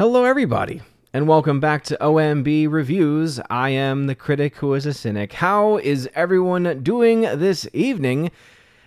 Hello, everybody, and welcome back to OMB Reviews. I am the critic who is a cynic. How is everyone doing this evening?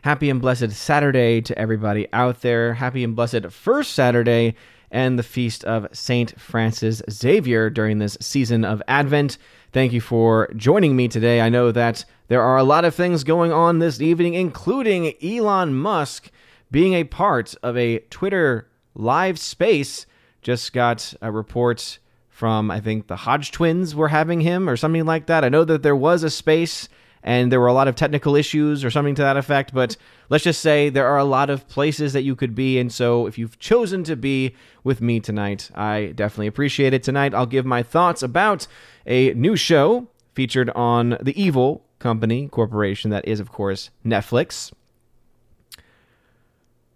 Happy and blessed Saturday to everybody out there. Happy and blessed first Saturday and the feast of Saint Francis Xavier during this season of Advent. Thank you for joining me today. I know that there are a lot of things going on this evening, including Elon Musk being a part of a Twitter live space just got uh, a report from I think the Hodge twins were having him or something like that. I know that there was a space and there were a lot of technical issues or something to that effect, but let's just say there are a lot of places that you could be and so if you've chosen to be with me tonight, I definitely appreciate it. Tonight I'll give my thoughts about a new show featured on the evil company corporation that is of course Netflix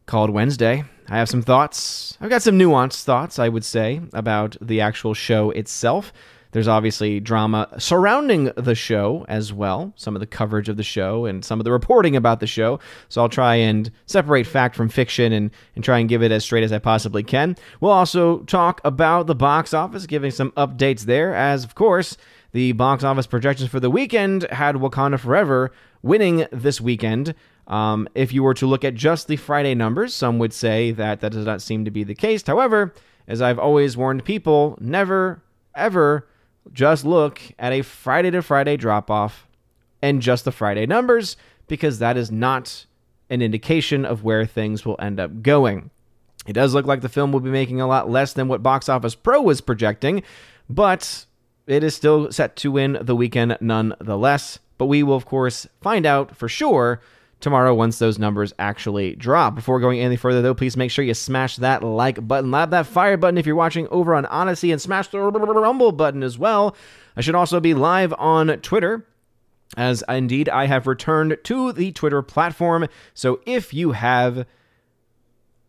called Wednesday. I have some thoughts. I've got some nuanced thoughts, I would say, about the actual show itself. There's obviously drama surrounding the show as well, some of the coverage of the show and some of the reporting about the show. So I'll try and separate fact from fiction and, and try and give it as straight as I possibly can. We'll also talk about the box office, giving some updates there, as of course, the box office projections for the weekend had Wakanda Forever winning this weekend. Um, if you were to look at just the Friday numbers, some would say that that does not seem to be the case. However, as I've always warned people, never, ever just look at a Friday to Friday drop off and just the Friday numbers, because that is not an indication of where things will end up going. It does look like the film will be making a lot less than what Box Office Pro was projecting, but it is still set to win the weekend nonetheless. But we will, of course, find out for sure tomorrow once those numbers actually drop. Before going any further, though, please make sure you smash that like button, lab that fire button if you're watching over on Odysee, and smash the rumble button as well. I should also be live on Twitter. As indeed, I have returned to the Twitter platform. So if you have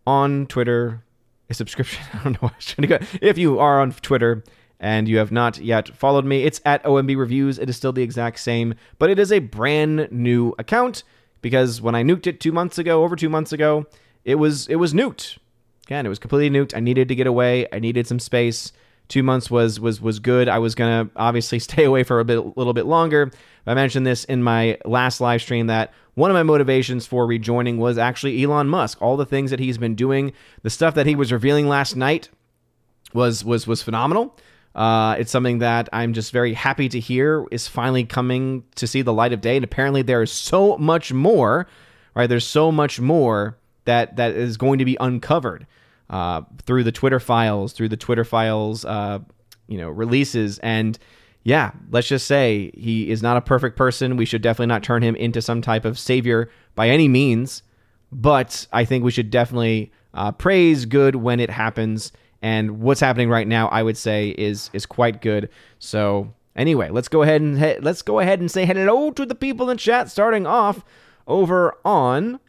on Twitter a subscription, I don't know why I was trying to go. If you are on Twitter and you have not yet followed me, it's at OMB Reviews. It is still the exact same, but it is a brand new account because when I nuked it two months ago, over two months ago, it was it was nuked. Again, it was completely nuked. I needed to get away. I needed some space. Two months was was was good. I was gonna obviously stay away for a bit, little bit longer. I mentioned this in my last live stream that one of my motivations for rejoining was actually Elon Musk. All the things that he's been doing, the stuff that he was revealing last night was was was phenomenal. Uh, it's something that I'm just very happy to hear is finally coming to see the light of day. And apparently, there is so much more, right? There's so much more that that is going to be uncovered uh, through the Twitter files, through the Twitter files, uh, you know, releases. And yeah, let's just say he is not a perfect person. We should definitely not turn him into some type of savior by any means. But I think we should definitely uh, praise good when it happens and what's happening right now I would say is is quite good. So anyway, let's go ahead and he- let's go ahead and say hello to the people in chat starting off over on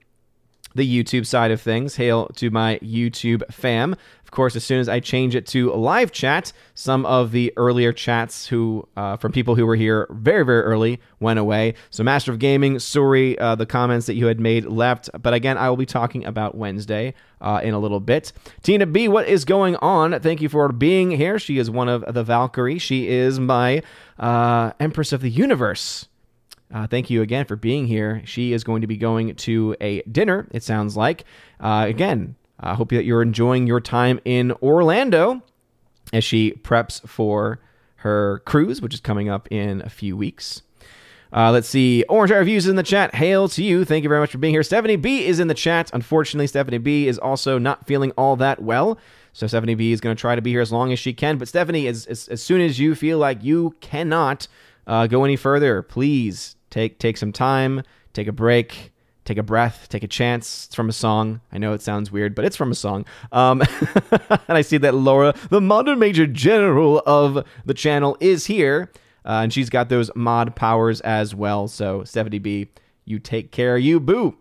the YouTube side of things. Hail to my YouTube fam. Of course, as soon as I change it to live chat, some of the earlier chats who uh, from people who were here very very early went away. So Master of Gaming, sorry, uh, the comments that you had made left. But again, I will be talking about Wednesday uh, in a little bit. Tina B, what is going on? Thank you for being here. She is one of the Valkyrie. She is my uh, Empress of the Universe. Uh, thank you again for being here. She is going to be going to a dinner, it sounds like. Uh, again, I hope that you're enjoying your time in Orlando as she preps for her cruise, which is coming up in a few weeks. Uh, let's see. Orange Eye Reviews in the chat. Hail to you. Thank you very much for being here. Stephanie B is in the chat. Unfortunately, Stephanie B is also not feeling all that well. So Stephanie B is going to try to be here as long as she can. But Stephanie, as, as, as soon as you feel like you cannot uh, go any further, please take take some time, take a break, take a breath, take a chance. It's from a song. I know it sounds weird, but it's from a song. Um, and I see that Laura, the modern major general of the channel, is here. Uh, and she's got those mod powers as well. So, Stephanie B, you take care, you boo.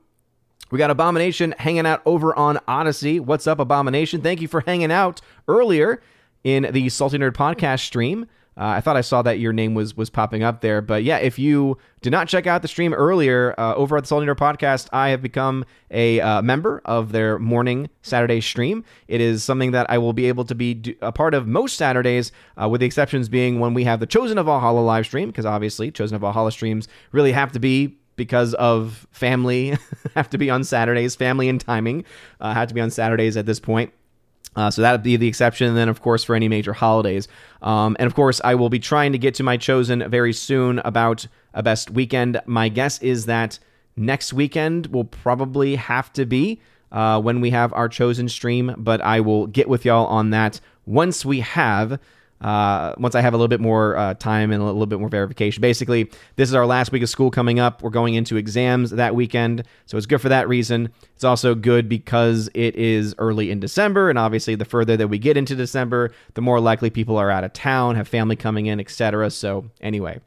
We got Abomination hanging out over on Odysee. What's up, Abomination? Thank you for hanging out earlier in the Salty Nerd podcast stream. Uh, I thought I saw that your name was was popping up there, but yeah, if you did not check out the stream earlier uh, over at the Salty Nerd Podcast, I have become a uh, member of their morning Saturday stream. It is something that I will be able to be a part of most Saturdays, with the exceptions being when we have the Chosen of Valhalla live stream, because obviously Chosen of Valhalla streams really have to be because of family have to be on Saturdays, family and timing uh, have to be on Saturdays at this point. Uh, so that would be the exception. And then, of course, for any major holidays. Um, and of course, I will be trying to get to my chosen very soon about a best weekend. My guess is that next weekend will probably have to be uh, when we have our chosen stream, but I will get with y'all on that once we have uh, once I have a little bit more uh, time and a little bit more verification. Basically, this is our last week of school coming up. We're going into exams that weekend, so it's good for that reason. It's also good because it is early in December, and obviously, the further that we get into December, the more likely people are out of town, have family coming in, etc. So, anyway.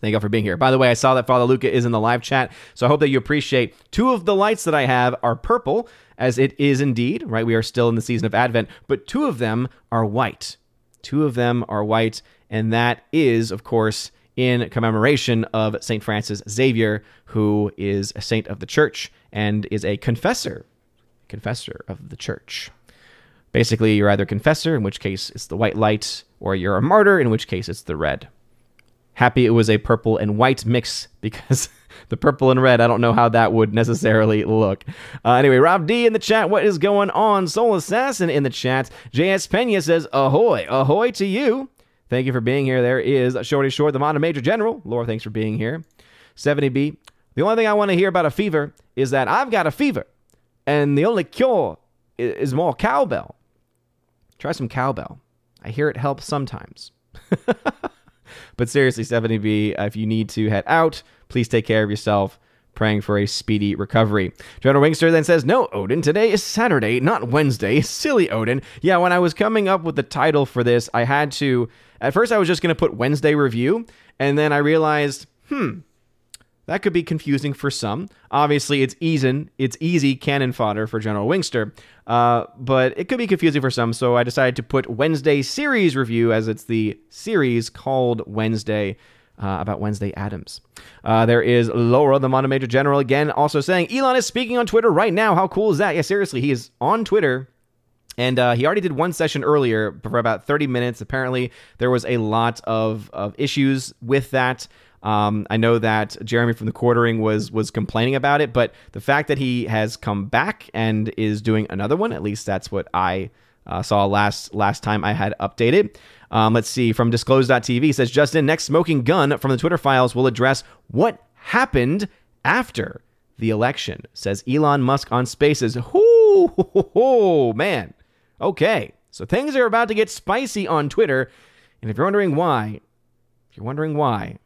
Thank you all for being here. By the way, I saw that Father Luca is in the live chat, so I hope that you appreciate two of the lights that I have are purple, as it is indeed, right? We are still in the season of Advent, but two of them are white. Two of them are white, and that is, of course, in commemoration of St. Francis Xavier, who is a saint of the church and is a confessor, confessor of the church. Basically, you're either confessor, in which case it's the white light, or you're a martyr, in which case it's the red. Happy it was a purple and white mix because the purple and red, I don't know how that would necessarily look. Uh, anyway, Rob D in the chat, what is going on? Soul Assassin in the chat. JS Pena says, Ahoy, ahoy to you. Thank you for being here. There is Shorty Short, the Mono Major General. Laura, thanks for being here. Stephanie B. The only thing I want to hear about a fever is that I've got a fever, and the only cure is more cowbell. Try some cowbell. I hear it helps sometimes. but seriously, Stephanie B, if you need to head out, Please take care of yourself. Praying for a speedy recovery. General Wingster then says, No, Odin, today is Saturday, not Wednesday. Silly Odin. Yeah, when I was coming up with the title for this, I had to. At first, I was just going to put Wednesday review, and then I realized, hmm, that could be confusing for some. Obviously, it's easy, it's easy cannon fodder for General Wingster, uh, but it could be confusing for some. So I decided to put Wednesday series review as it's the series called Wednesday uh, about Wednesday Addams. Uh, there is Laura, the Mono Major General, again, also saying Elon is speaking on Twitter right now. How cool is that? Yeah, seriously, he is on Twitter. And uh, he already did one session earlier for about 30 minutes. Apparently, there was a lot of, of issues with that. Um, I know that Jeremy from the quartering was was complaining about it, but the fact that he has come back and is doing another one, at least that's what I uh, saw last last time I had updated. Um, let's see from disclose.tv says Justin next smoking gun from the Twitter files will address what happened after the election. Says Elon Musk on Spaces. Oh man. Okay, so things are about to get spicy on Twitter, and if you're wondering why, if you're wondering why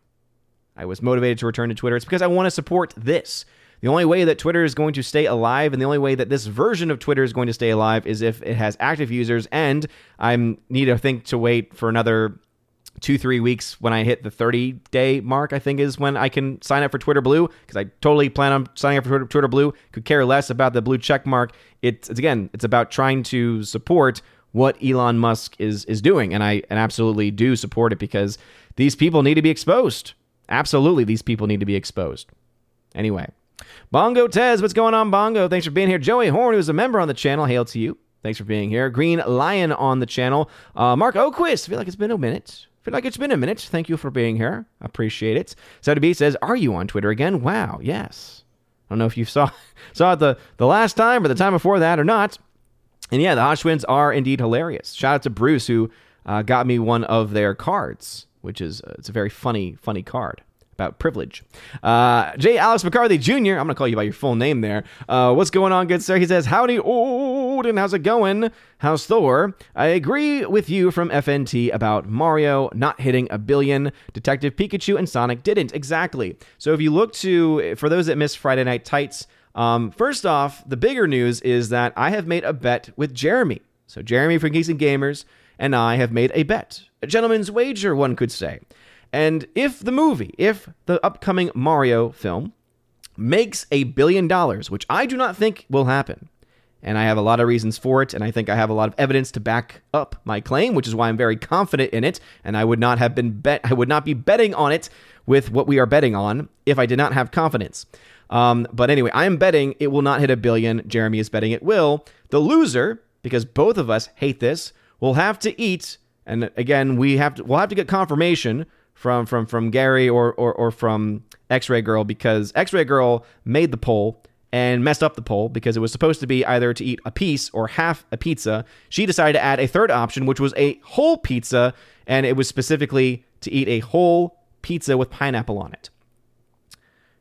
I was motivated to return to Twitter, it's because I want to support this. The only way that Twitter is going to stay alive and the only way that this version of Twitter is going to stay alive is if it has active users. And I need to think to wait for another two, three weeks when I hit the 30 day mark, I think is when I can sign up for Twitter Blue because I totally plan on signing up for Twitter, Twitter Blue. Could care less about the blue check mark. It's, it's again, it's about trying to support what Elon Musk is is doing, and I and absolutely do support it because these people need to be exposed. Absolutely, these people need to be exposed. Anyway, Bongo Tez, what's going on, Bongo? Thanks for being here. Joey Horn, who's a member on the channel, hail to you. Thanks for being here. Green Lion on the channel. Uh, Mark Oquist, feel like it's been a minute. Feel like it's been a minute. Thank you for being here. Appreciate it. Saudi B says, "Are you on Twitter again?" Wow, yes. I don't know if you saw saw it the the last time or the time before that or not. And yeah, the Hodge twins are indeed hilarious. Shout out to Bruce who uh, got me one of their cards, which is uh, it's a very funny funny card about privilege. Uh, J. Alex McCarthy Jr., I'm going to call you by your full name there. Uh, what's going on, good sir? He says, Howdy, Odin. How's it going? How's Thor? I agree with you from FNT about Mario not hitting a billion. Detective Pikachu and Sonic didn't. Exactly. So if you look to, for those that missed Friday Night Tights, um, first off, the bigger news is that I have made a bet with Jeremy. So Jeremy from Geeks and Gamers and I have made a bet. A gentleman's wager, one could say. And if the movie, if the upcoming Mario film makes a billion dollars, which I do not think will happen, and I have a lot of reasons for it, and I think I have a lot of evidence to back up my claim, which is why I'm very confident in it, and I would not have been bet I would not be betting on it with what we are betting on if I did not have confidence. Um, but anyway, I am betting it will not hit a billion. Jeremy is betting it will. The loser, because both of us hate this, will have to eat. And again, we have to we'll have to get confirmation from from from Gary or or, or from X-Ray Girl because X-Ray Girl made the poll and messed up the poll because it was supposed to be either to eat a piece or half a pizza. She decided to add a third option, which was a whole pizza, and it was specifically to eat a whole pizza with pineapple on it.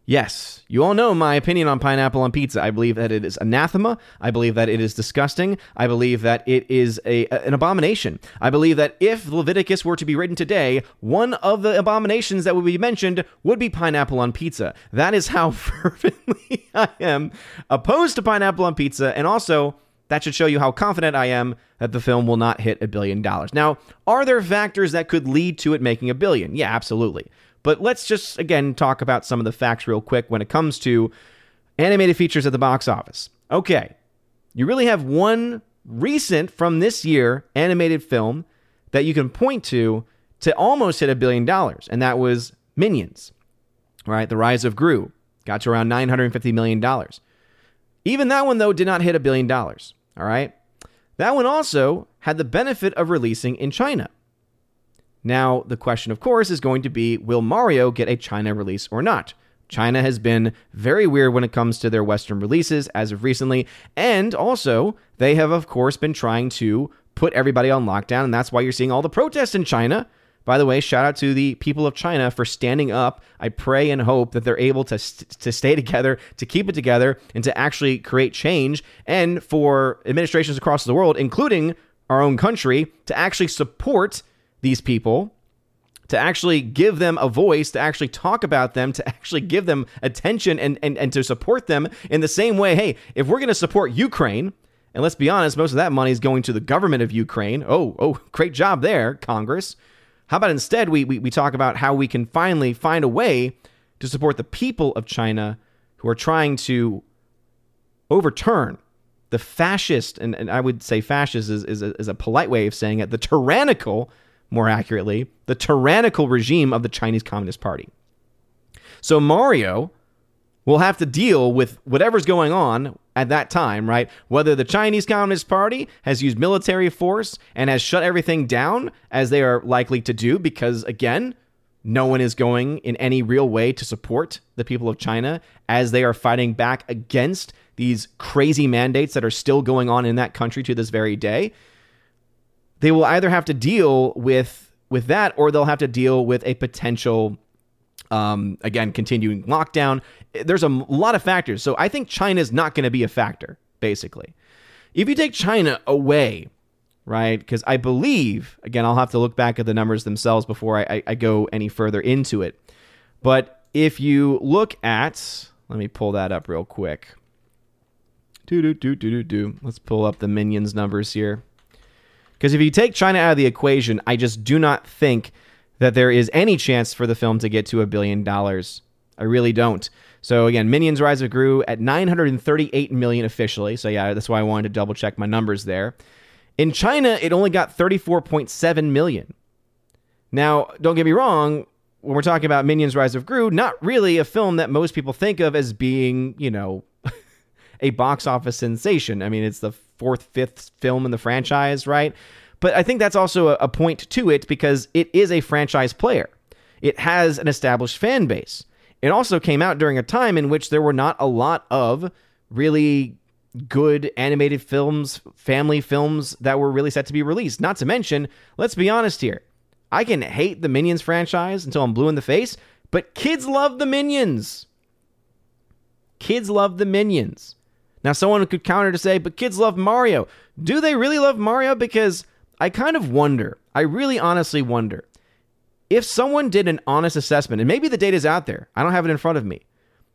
Yes, you all know my opinion on pineapple on pizza. I believe that it is anathema. I believe that it is disgusting. I believe that it is a, an abomination. I believe that if Leviticus were to be written today, one of the abominations that would be mentioned would be pineapple on pizza. That is how fervently I am opposed to pineapple on pizza, and also that should show you how confident I am that the film will not hit a billion dollars. Now, are there factors that could lead to it making a billion? Yeah, absolutely. But let's just, again, talk about some of the facts real quick when it comes to animated features at the box office. Okay, you really have one recent from this year animated film that you can point to to almost hit a billion dollars, and that was Minions, right? The Rise of Gru got to around $950 million. Even that one, though, did not hit a billion dollars, all right? That one also had the benefit of releasing in China. Now, the question, of course, is going to be will Mario get a China release or not? China has been very weird when it comes to their Western releases as of recently. And also, they have, of course, been trying to put everybody on lockdown. And that's why you're seeing all the protests in China. By the way, shout out to the people of China for standing up. I pray and hope that they're able to, st- to stay together, to keep it together, and to actually create change. And for administrations across the world, including our own country, to actually support these people, to actually give them a voice, to actually talk about them, to actually give them attention and, and, and to support them in the same way. Hey, if we're going to support Ukraine, and let's be honest, most of that money is going to the government of Ukraine. Oh, oh, great job there, Congress. How about instead we, we, we talk about how we can finally find a way to support the people of China who are trying to overturn the fascist, and, and I would say fascist is, is, a, is a polite way of saying it, the tyrannical more accurately, the tyrannical regime of the Chinese Communist Party. So Mario will have to deal with whatever's going on at that time, right? Whether the Chinese Communist Party has used military force and has shut everything down, as they are likely to do, because again, no one is going in any real way to support the people of China as they are fighting back against these crazy mandates that are still going on in that country to this very day they will either have to deal with with that or they'll have to deal with a potential um, again continuing lockdown. There's a lot of factors. So i think china is not going to be a factor basically. If you take china away right because i believe again i'll have to look back at the numbers themselves before I, I, I go any further into it. But if you look at let me pull that up real quick. Do do do do do do let's pull up the minions numbers here because if you take China out of the equation, I just do not think that there is any chance for the film to get to a billion dollars. I really don't. So again, Minions Rise of Gru at 938 million officially. So yeah, that's why I wanted to double check my numbers there. In China, it only got 34.7 million. Now, don't get me wrong, when we're talking about Minions Rise of Gru, not really a film that most people think of as being, you know, a box office sensation. I mean, it's the fourth, fifth film in the franchise, right? But I think that's also a, point to it because it is a franchise player. It has an established fan base. It also came out during a time in which there were not a lot of really good animated films, family films that were really set to be released. Not to mention, let's be honest here. I can hate the Minions franchise until I'm blue in the face, but kids love the Minions. Kids love the Minions. Now, someone could counter to say, but kids love Mario. Do they really love Mario? Because I kind of wonder, I really honestly wonder, if someone did an honest assessment, and maybe the data is out there, I don't have it in front of me,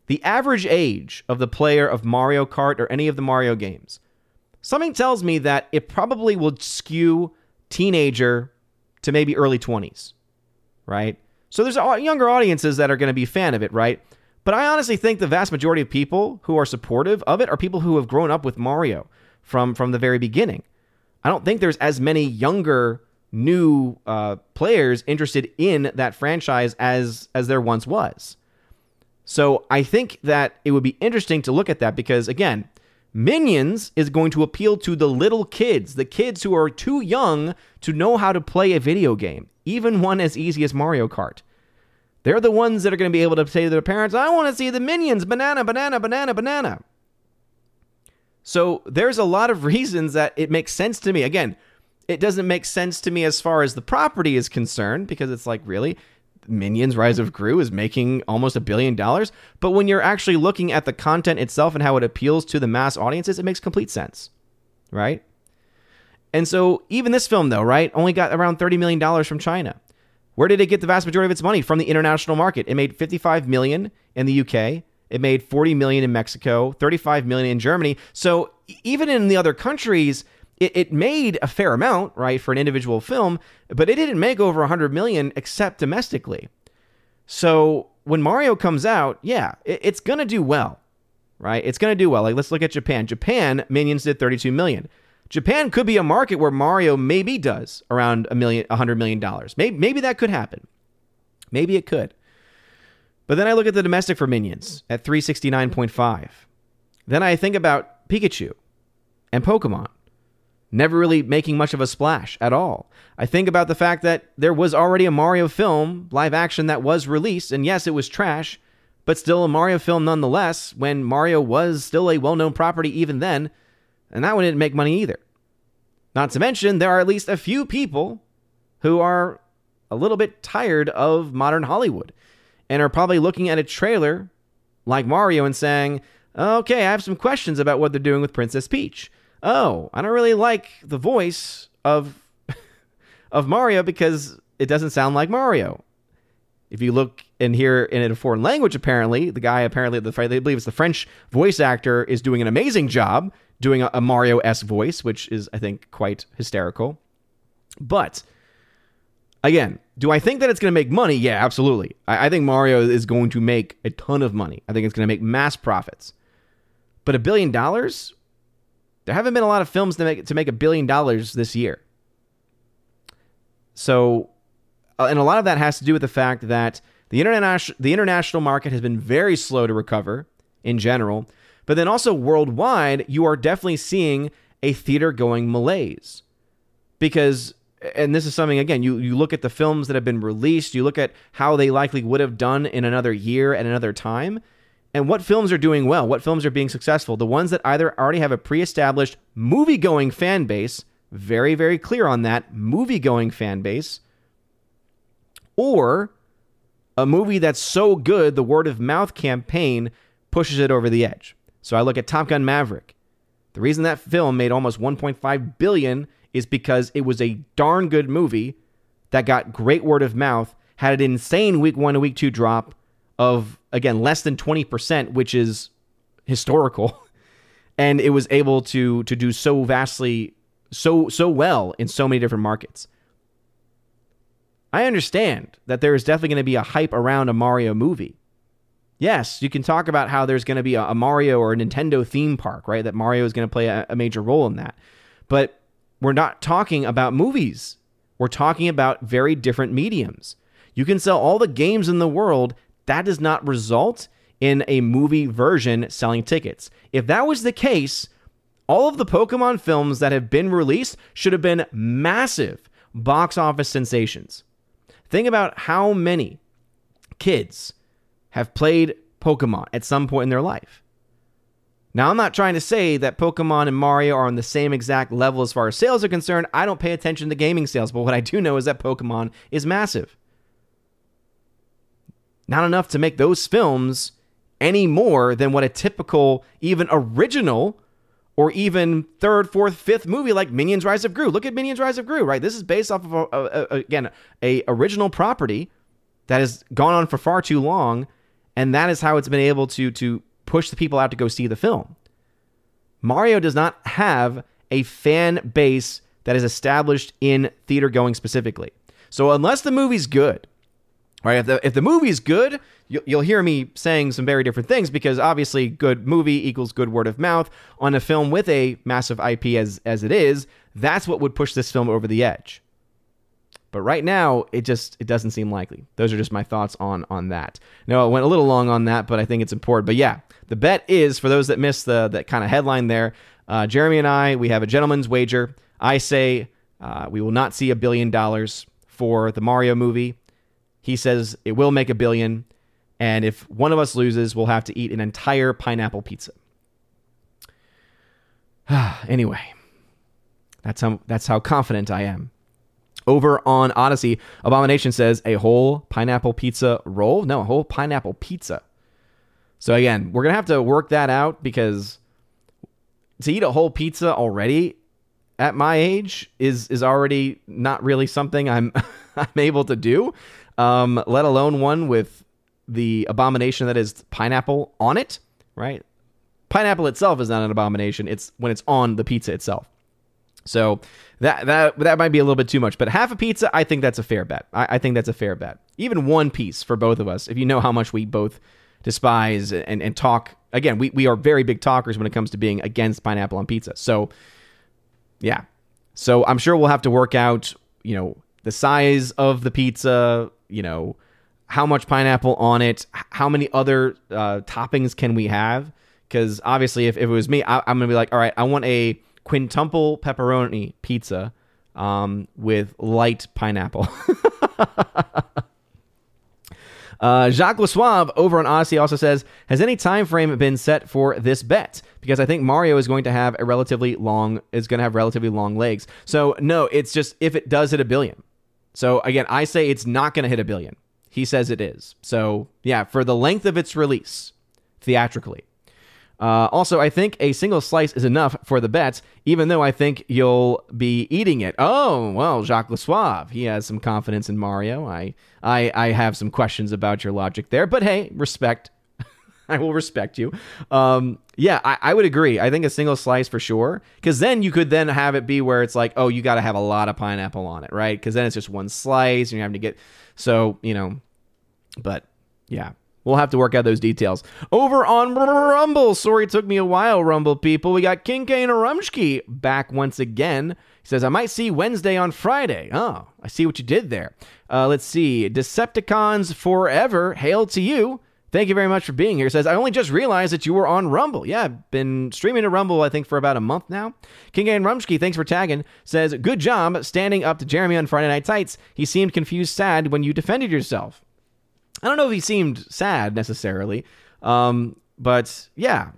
the average age of the player of Mario Kart or any of the Mario games, something tells me that it probably will skew teenager to maybe early 20s, right? So there's younger audiences that are going to be fan of it, right? But I honestly think the vast majority of people who are supportive of it are people who have grown up with Mario. from from the very beginning. I don't think there's as many younger new uh, players interested in that franchise as as there once was. So I think that it would be interesting to look at that because again, Minions is going to appeal to the little kids, the kids who are too young to know how to play a video game, even one as easy as Mario Kart. They're the ones that are going to be able to say to their parents, I want to see the Minions, banana, banana, banana, banana. So there's a lot of reasons that it makes sense to me. Again, it doesn't make sense to me as far as the property is concerned because it's like, really? Minions Rise of Gru is making almost a billion dollars. But when you're actually looking at the content itself and how it appeals to the mass audiences, it makes complete sense. Right? And so even this film, though, right, only got around $30 million from China. Where did it get the vast majority of its money? From the international market. It made 55 million in the UK. It made 40 million in Mexico, 35 million in Germany. So even in the other countries, it, it made a fair amount, right, for an individual film, but it didn't make over 100 million except domestically. So when Mario comes out, yeah, it, it's going to do well, right? It's going to do well. Like, let's look at Japan. Japan, Minions did 32 million. Japan could be a market where Mario maybe does around a million, a hundred million dollars. Maybe, maybe that could happen. Maybe it could. But then I look at the domestic for Minions at 369.5. Then I think about Pikachu and Pokemon never really making much of a splash at all. I think about the fact that there was already a Mario film, live action, that was released, and yes, it was trash, but still a Mario film nonetheless, when Mario was still a well known property even then, and that one didn't make money either. Not to mention, there are at least a few people who are a little bit tired of modern Hollywood and are probably looking at a trailer like Mario and saying, okay, I have some questions about what they're doing with Princess Peach oh, I don't really like the voice of of Mario because it doesn't sound like Mario. If you look and hear in a foreign language, apparently the guy apparently the they believe it's the French voice actor is doing an amazing job doing a, Mario s voice, which is I think quite hysterical. But again, do I think that it's going to make money? Yeah, absolutely. I, I think Mario is going to make a ton of money. I think it's going to make mass profits. But a billion dollars? There haven't been a lot of films to make to make a billion dollars this year. So, uh, and a lot of that has to do with the fact that the international the international market has been very slow to recover in general, but then also worldwide, you are definitely seeing a theater going malaise because and this is something again you you look at the films that have been released you look at how they likely would have done in another year at another time and what films are doing well? What films are being successful? The ones that either already have a pre established movie going fan base, very, very clear on that movie going fan base, or a movie that's so good the word of mouth campaign pushes it over the edge. So I look at Top Gun Maverick. The reason that film made almost 1.5 billion is because it was a darn good movie that got great word of mouth, had an insane week 1 to week 2 drop, of again less than 20%, which is historical. And it was able to to do so vastly so so well in so many different markets. I understand that there is definitely going to be a hype around a Mario movie. Yes, you can talk about how there's going to be a, a Mario or a Nintendo theme park, right? That Mario is going to play a, a major role in that. But we're not talking about movies. We're talking about very different mediums. You can sell all the games in the world that does not result in a movie version selling tickets. If that was the case, all of the Pokemon films that have been released should have been massive box office sensations. Think about how many kids have played Pokemon at some point in their life. Now, I'm not trying to say that Pokemon and Mario are on the same exact level as far as sales are concerned. I don't pay attention to gaming sales, but what I do know is that Pokemon is massive. Not enough to make those films any more than what a typical, even original, or even third, fourth, fifth movie like Minions: Rise of Gru. Look at Minions: Rise of Gru, right? This is based off of a, a, a, again a original property that has gone on for far too long, and that is how it's been able to to push the people out to go see the film. Mario does not have a fan base that is established in theater going specifically. So unless the movie's good, Right? If the if the movie's good, you'll, you'll hear me saying some very different things because obviously, good movie equals good word of mouth on a film with a massive IP as as it is. That's what would push this film over the edge. But right now, it just it doesn't seem likely. Those are just my thoughts on on that. No, I went a little long on that, but I think it's important. But yeah, the bet is for those that missed the that kind of headline there. Uh, Jeremy and I, we have a gentleman's wager. I say uh, we will not see a billion dollars for the Mario movie. He says it will make a billion, and if one of us loses, we'll have to eat an entire pineapple pizza. anyway, that's how that's how confident I am. Over on Odysee, Abomination says a whole pineapple pizza roll. No, a whole pineapple pizza. So again, we're gonna have to work that out because to eat a whole pizza already at my age is is already not really something I'm I'm able to do. Um, let alone one with the abomination that is pineapple on it. Right? Pineapple itself is not an abomination. It's when it's on the pizza itself. So that that that might be a little bit too much, but half a pizza, I think that's a fair bet. I, I, think that's a fair bet. Even one piece for both of us, if you know how much we both despise and, and talk. Again, we, we are very big talkers when it comes to being against pineapple on pizza. So yeah. So I'm sure we'll have to work out, you know, the size of the pizza, you know, how much pineapple on it, how many other uh, toppings can we have? Because obviously, if, if it was me, I, am gonna be like, all right, I want a quintuple pepperoni pizza um, with light pineapple. uh, Jacques Lesuave over on Odysee also says, "Has any time frame been set for this bet? Because I think Mario is going to have a relatively long is going to have relatively long legs. So no, it's just if it does hit a billion. So again, I say it's not going to hit a billion. He says it is. So yeah, for the length of its release theatrically, uh, also, I think a single slice is enough for the bets, even though I think you'll be eating it. Oh, well, Jacques Lesuave, he has some confidence in Mario. I, I, I have some questions about your logic there, but hey, respect. I will respect you. Um, yeah, I, I, would agree. I think a single slice for sure, because then you could then have it be where it's like, oh, you got to have a lot of pineapple on it, right? Because then it's just one slice, and you're having to get so you know. But yeah, We'll have to work out those details. Over on Rumble, sorry it took me a while, Rumble people. We got King Kane Rumsky back once again. He says, I might see Wednesday on Friday. Oh, I see what you did there. Uh, let's see. Decepticons Forever, hail to you. Thank you very much for being here. Says, I only just realized that you were on Rumble. Yeah, I've been streaming to Rumble, I think, for about a month now. King Kane Rumsky, thanks for tagging. Says, Good job standing up to Jeremy on Friday Night Tights. He seemed confused, sad when you defended yourself. I don't know if he seemed sad necessarily, um, but yeah,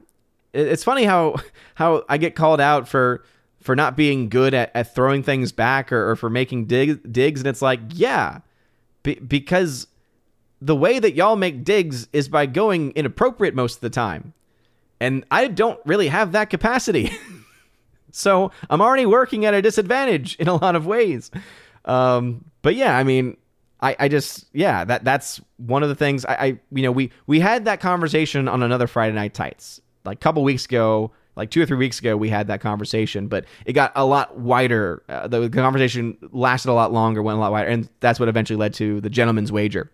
it, it's funny how how I get called out for for not being good at, at throwing things back or, or for making dig, digs, and it's like yeah, be, because the way that y'all make digs is by going inappropriate most of the time, and I don't really have that capacity. so I'm already working at a disadvantage in a lot of ways. Um, but yeah, I mean, I, I just yeah that that's one of the things I, I you know we we had that conversation on another Friday Night Tights. Like a couple weeks ago like two or three weeks ago we had that conversation but it got a lot wider uh, the conversation lasted a lot longer went a lot wider and that's what eventually led to the gentleman's wager.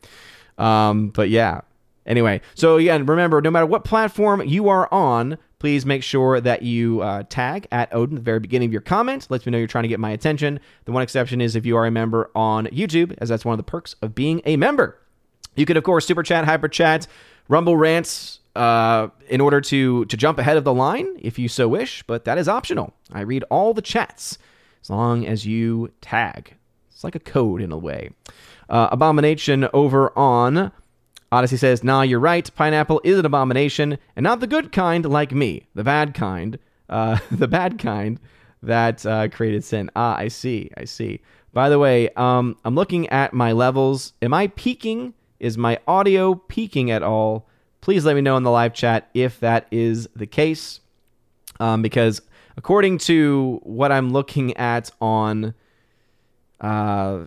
Um, but yeah. Anyway so again remember no matter what platform you are on please make sure that you uh, tag at Odin at the very beginning of your comment. Lets me know you're trying to get my attention. The one exception is if you are a member on YouTube, as that's one of the perks of being a member. You can, of course, super chat, hyper chat, rumble rants uh, in order to to jump ahead of the line if you so wish, but that is optional. I read all the chats as long as you tag. It's like a code in a way. Uh, Abomination over on Odysee says, Nah, you're right. Pineapple is an abomination, and not the good kind like me, the bad kind, uh, the bad kind that uh, created sin. Ah, I see. I see. By the way, um, I'm looking at my levels. Am I peaking? Is my audio peaking at all? Please let me know in the live chat if that is the case. Um, because according to what I'm looking at on uh,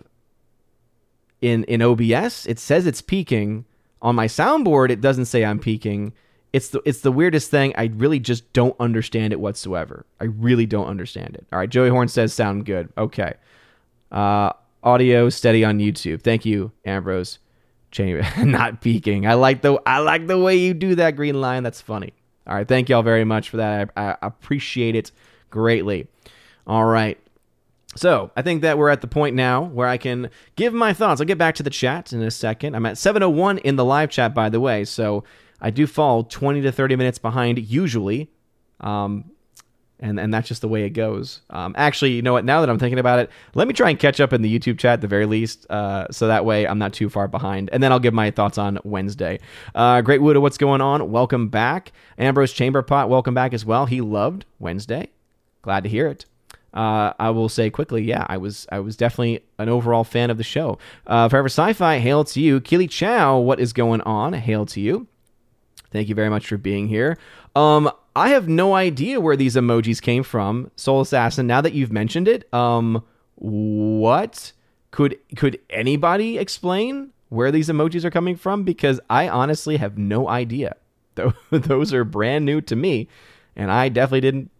in in OBS, it says it's peaking on my soundboard, it doesn't say I'm peaking. It's the it's the weirdest thing. I really just don't understand it whatsoever. I really don't understand it. All right, Joey Horn says sound good. Okay. Uh, audio steady on YouTube. Thank you, Ambrose. Chamber not peeking. I like the I like the way you do that, Green Lion. That's funny. All right, thank y'all very much for that. I, I appreciate it greatly. All right. So I think that we're at the point now where I can give my thoughts. I'll get back to the chat in a second. I'm at 7:01 in the live chat, by the way. So I do fall 20 to 30 minutes behind usually. Um, and and that's just the way it goes. Um, actually, you know what? Now that I'm thinking about it, let me try and catch up in the YouTube chat at the very least, uh, so that way I'm not too far behind. And then I'll give my thoughts on Wednesday. Uh, Great what's going on? Welcome back, Ambrose Chamberpot. Welcome back as well. He loved Wednesday. Glad to hear it. Uh, I will say quickly, yeah, I was I was definitely an overall fan of the show. Uh, Forever Sci-Fi, hail to you. Keely Chow, what is going on? Hail to you. Thank you very much for being here. Um, I have no idea where these emojis came from, Soul Assassin. Now that you've mentioned it, um, what could could anybody explain where these emojis are coming from? Because I honestly have no idea. Those are brand new to me, and I definitely didn't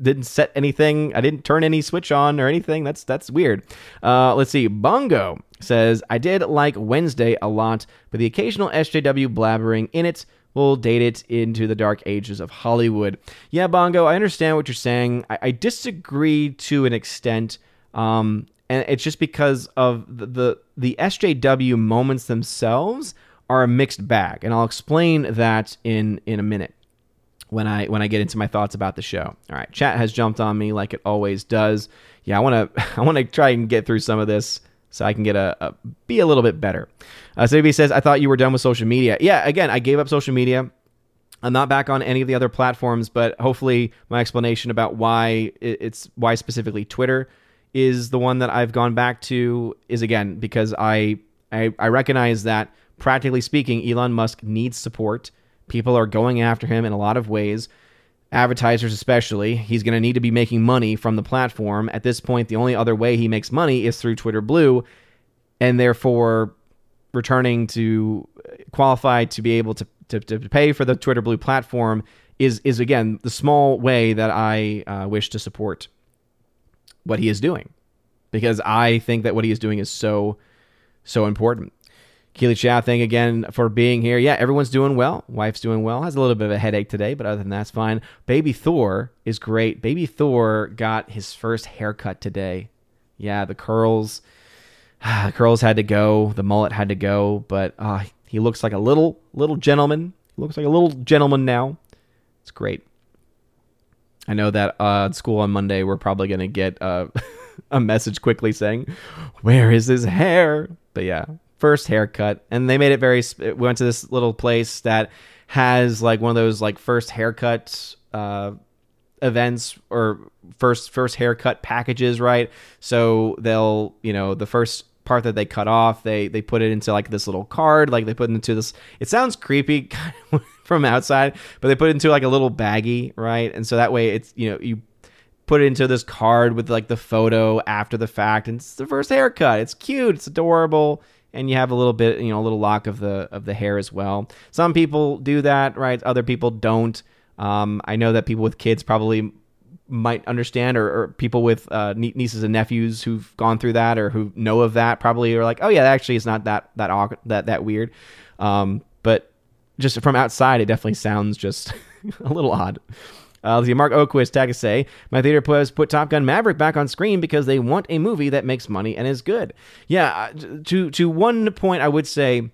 didn't set anything. I didn't turn any switch on or anything. That's that's weird. Uh, let's see. Bongo says I did like Wednesday a lot, but the occasional SJW blabbering in it will date it into the dark ages of Hollywood. Yeah, Bongo, I understand what you're saying. I, I disagree to an extent. Um, and it's just because of the, the the SJW moments themselves are a mixed bag, and I'll explain that in in a minute when I when I get into my thoughts about the show. All right, chat has jumped on me like it always does. Yeah, I want to I want to try and get through some of this so I can get a, a be a little bit better. Uh, so says, I thought you were done with social media. Yeah, again, I gave up social media. I'm not back on any of the other platforms, but hopefully my explanation about why it's why specifically Twitter is the one that I've gone back to is again because I I, I recognize that practically speaking, Elon Musk needs support. People are going after him in a lot of ways advertisers especially. He's going to need to be making money from the platform. At this point, the only other way he makes money is through Twitter Blue, and therefore returning to qualify to be able to, to, to pay for the Twitter Blue platform is is again the small way that I uh, wish to support what he is doing because I think that what he is doing is so so important. Keely Chow, thank again for being here. Yeah, everyone's doing well. Wife's doing well. Has a little bit of a headache today, but other than that's fine. Baby Thor is great. Baby Thor got his first haircut today. Yeah, the curls, the curls had to go. The mullet had to go, but uh, he looks like a little little gentleman. He looks like a little gentleman now. It's great. I know that uh, at school on Monday we're probably gonna get uh, a message quickly saying, "Where is his hair?" But yeah, first haircut, and they made it very. We went to this little place that has like one of those like first haircut uh, events or first first haircut packages, right? So they'll you know the first part that they cut off, they they put it into like this little card, like they put it into this. It sounds creepy from outside, but they put it into like a little baggie, right? And so that way it's you know you put it into this card with like the photo after the fact, and it's the first haircut. It's cute, it's adorable and you have a little bit, you know, a little lock of the of the hair as well. Some people do that, right? Other people don't. Um, I know that people with kids probably might understand, or, or people with uh, nieces and nephews who've gone through that or who know of that probably are like, oh yeah, actually it's not that that awkward, that that weird. Um, but just from outside, it definitely sounds just a little odd. Uh, Mark Oquist, tag say, my theater put Top Gun Maverick back on screen because they want a movie that makes money and is good. Yeah, uh, to to one point, I would say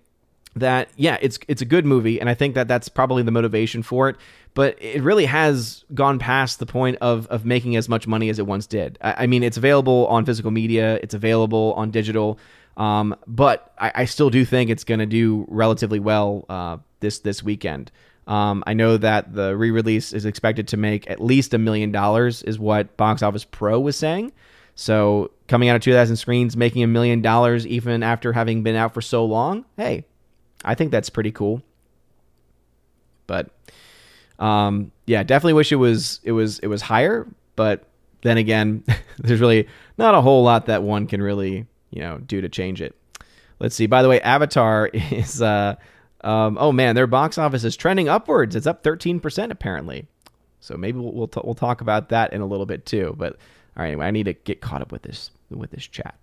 that yeah, it's it's a good movie, and I think that that's probably the motivation for it. But it really has gone past the point of of making as much money as it once did. I, I mean, it's available on physical media, it's available on digital. Um, but I, I, still do think it's going to do relatively well uh, this this weekend. Um, I know that the re-release is expected to make at least a million dollars, is what Box Office Pro was saying. So coming out of 2000 screens, making a million dollars even after having been out for so long, hey, I think that's pretty cool. But um, yeah, definitely wish it was it was it was higher. But then again, there's really not a whole lot that one can really you know do to change it. Let's see. By the way, Avatar is uh, um, oh man, their box office is trending upwards. It's up 13% apparently. So maybe we'll we'll, t- we'll talk about that in a little bit too. But all right, anyway, I need to get caught up with this with this chat.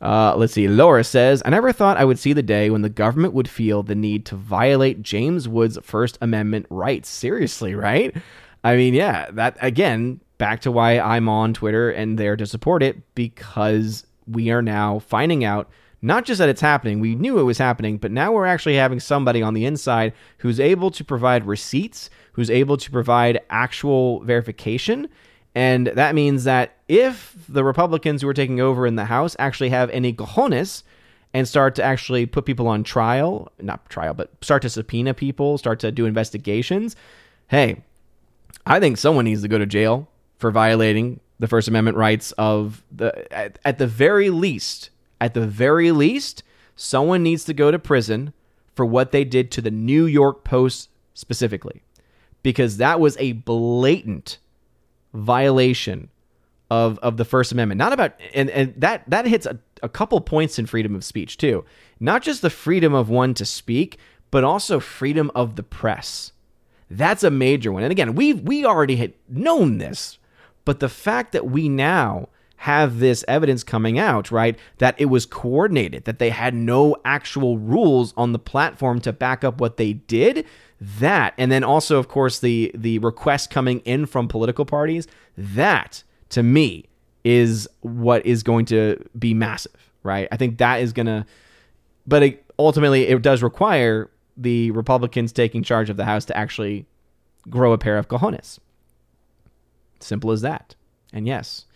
Uh, let's see. Laura says, I never thought I would see the day when the government would feel the need to violate James Woods' First Amendment rights. Seriously, right? I mean, yeah, that again, back to why I'm on Twitter and there to support it because we are now finding out not just that it's happening, we knew it was happening, but now we're actually having somebody on the inside who's able to provide receipts, who's able to provide actual verification. And that means that if the Republicans who are taking over in the House actually have any cojones and start to actually put people on trial, not trial, but start to subpoena people, start to do investigations, hey, I think someone needs to go to jail for violating the First Amendment rights of the, at, at the very least, at the very least, someone needs to go to prison for what they did to the New York Post specifically, because that was a blatant violation of of the First Amendment. Not about and and that that hits a, a couple points in freedom of speech too. Not just the freedom of one to speak, but also freedom of the press. That's a major one. And again, we we already had known this, but the fact that we now have this evidence coming out, right? That it was coordinated, that they had no actual rules on the platform to back up what they did. That, and then also, of course, the the request coming in from political parties. That, to me, is what is going to be massive, right? I think that is going to, but it, ultimately, it does require the Republicans taking charge of the House to actually grow a pair of cojones. Simple as that. And yes,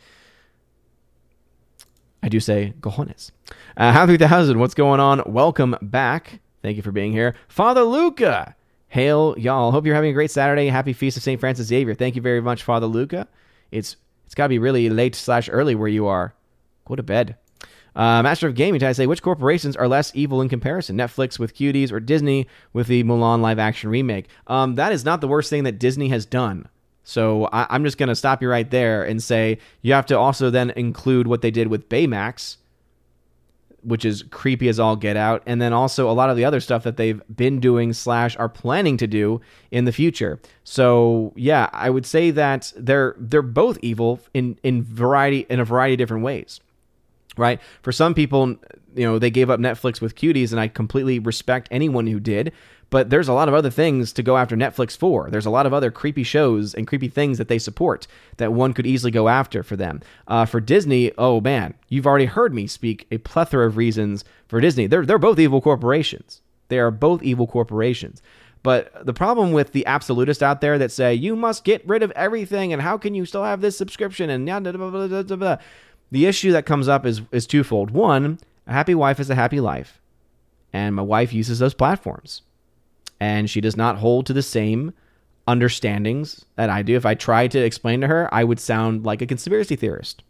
I do say cojones. Uh, Happy 3000, what's going on? Welcome back. Thank you for being here. Father Luca, hail y'all. Hope you're having a great Saturday. Happy Feast of St. Francis Xavier. Thank you very much, Father Luca. It's it's got to be really late slash early where you are. Go to bed. Uh, Master of Gaming, I say, which corporations are less evil in comparison? Netflix with cuties or Disney with the Mulan live action remake? Um, that is not the worst thing that Disney has done. So I, am just going to stop you right there and say you have to also then include what they did with Baymax, which is creepy as all get out, and then also a lot of the other stuff that they've been doing slash are planning to do in the future. So yeah, I would say that they're they're both evil in in variety in a variety of different ways. Right? For some people, you know, they gave up Netflix with cuties, and I completely respect anyone who did. But there's a lot of other things to go after Netflix for. There's a lot of other creepy shows and creepy things that they support that one could easily go after for them. Uh, for Disney, oh man, you've already heard me speak a plethora of reasons for Disney. They're they're both evil corporations. They are both evil corporations. But the problem with the absolutists out there that say you must get rid of everything and how can you still have this subscription and blah, blah, blah, blah, the issue that comes up is is twofold. One, a happy wife is a happy life, and my wife uses those platforms and she does not hold to the same understandings that I do. If I tried to explain to her, I would sound like a conspiracy theorist.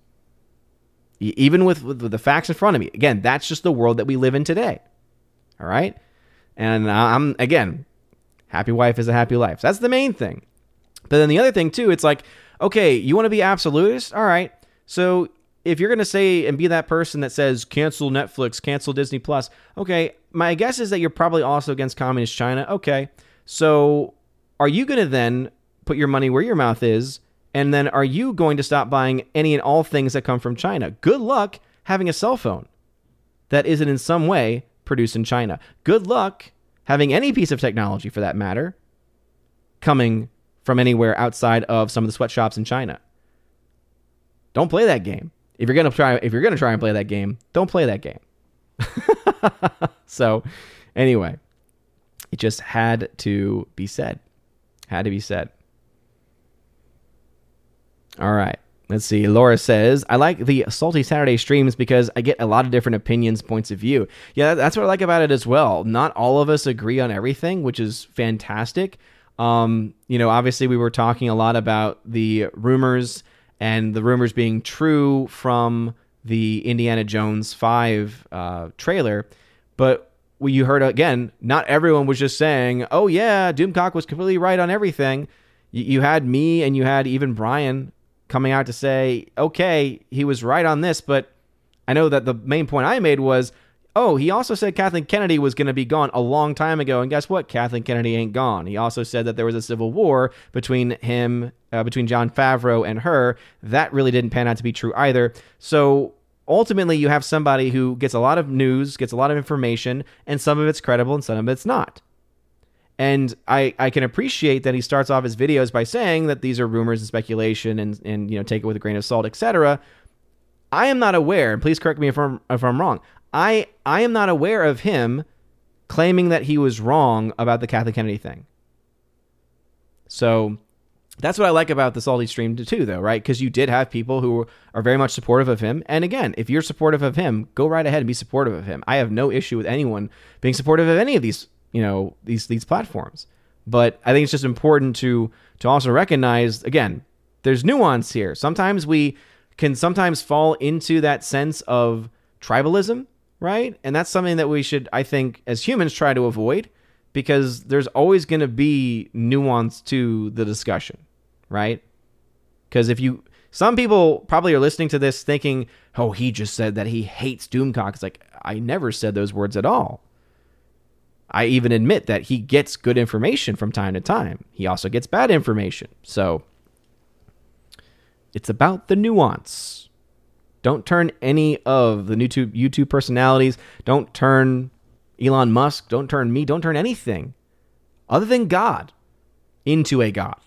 Even with, with the facts in front of me. Again, that's just the world that we live in today. All right? And I'm, again, happy wife is a happy life. That's the main thing. But then the other thing, too, it's like, okay, you want to be absolutist? All right. So if you're going to say and be that person that says cancel Netflix, cancel Disney Plus, okay, my guess is that you're probably also against communist China. Okay. So are you going to then put your money where your mouth is? And then are you going to stop buying any and all things that come from China? Good luck having a cell phone that isn't in some way produced in China. Good luck having any piece of technology for that matter coming from anywhere outside of some of the sweatshops in China. Don't play that game if you're gonna try if you're gonna try and play that game, don't play that game. so, anyway, it just had to be said. Had to be said. All right. Let's see. Laura says, I like the Salty Saturday streams because I get a lot of different opinions, points of view. Yeah, that's what I like about it as well. Not all of us agree on everything, which is fantastic. Um, you know, obviously, we were talking a lot about the rumors and the rumors being true from the Indiana Jones 5 uh, trailer. But you heard again, not everyone was just saying, oh, yeah, Doomcock was completely right on everything. You had me and you had even Brian coming out to say, okay, he was right on this. But I know that the main point I made was, Oh, he also said Kathleen Kennedy was going to be gone a long time ago, and guess what? Kathleen Kennedy ain't gone. He also said that there was a civil war between him, uh, between Jon Favreau and her. That really didn't pan out to be true either. So ultimately you have somebody who gets a lot of news, gets a lot of information, and some of it's credible and some of it's not. And I, I can appreciate that he starts off his videos by saying that these are rumors and speculation and, and you know take it with a grain of salt, etc. I am not aware, and please correct me if I'm if I'm wrong. I I am not aware of him claiming that he was wrong about the Kathleen Kennedy thing. So that's what I like about the Salty stream too, though, right? Because you did have people who are very much supportive of him. And again, if you're supportive of him, go right ahead and be supportive of him. I have no issue with anyone being supportive of any of these, you know, these these platforms. But I think it's just important to to also recognize again, there's nuance here. Sometimes we can sometimes fall into that sense of tribalism, right? And that's something that we should, I think, as humans, try to avoid because there's always going to be nuance to the discussion right? Because if you, some people probably are listening to this thinking, oh, he just said that he hates Doomcock. It's like, I never said those words at all. I even admit that he gets good information from time to time. He also gets bad information. So it's about the nuance. Don't turn any of the YouTube YouTube personalities, don't turn Elon Musk, don't turn me, don't turn anything other than God into a God.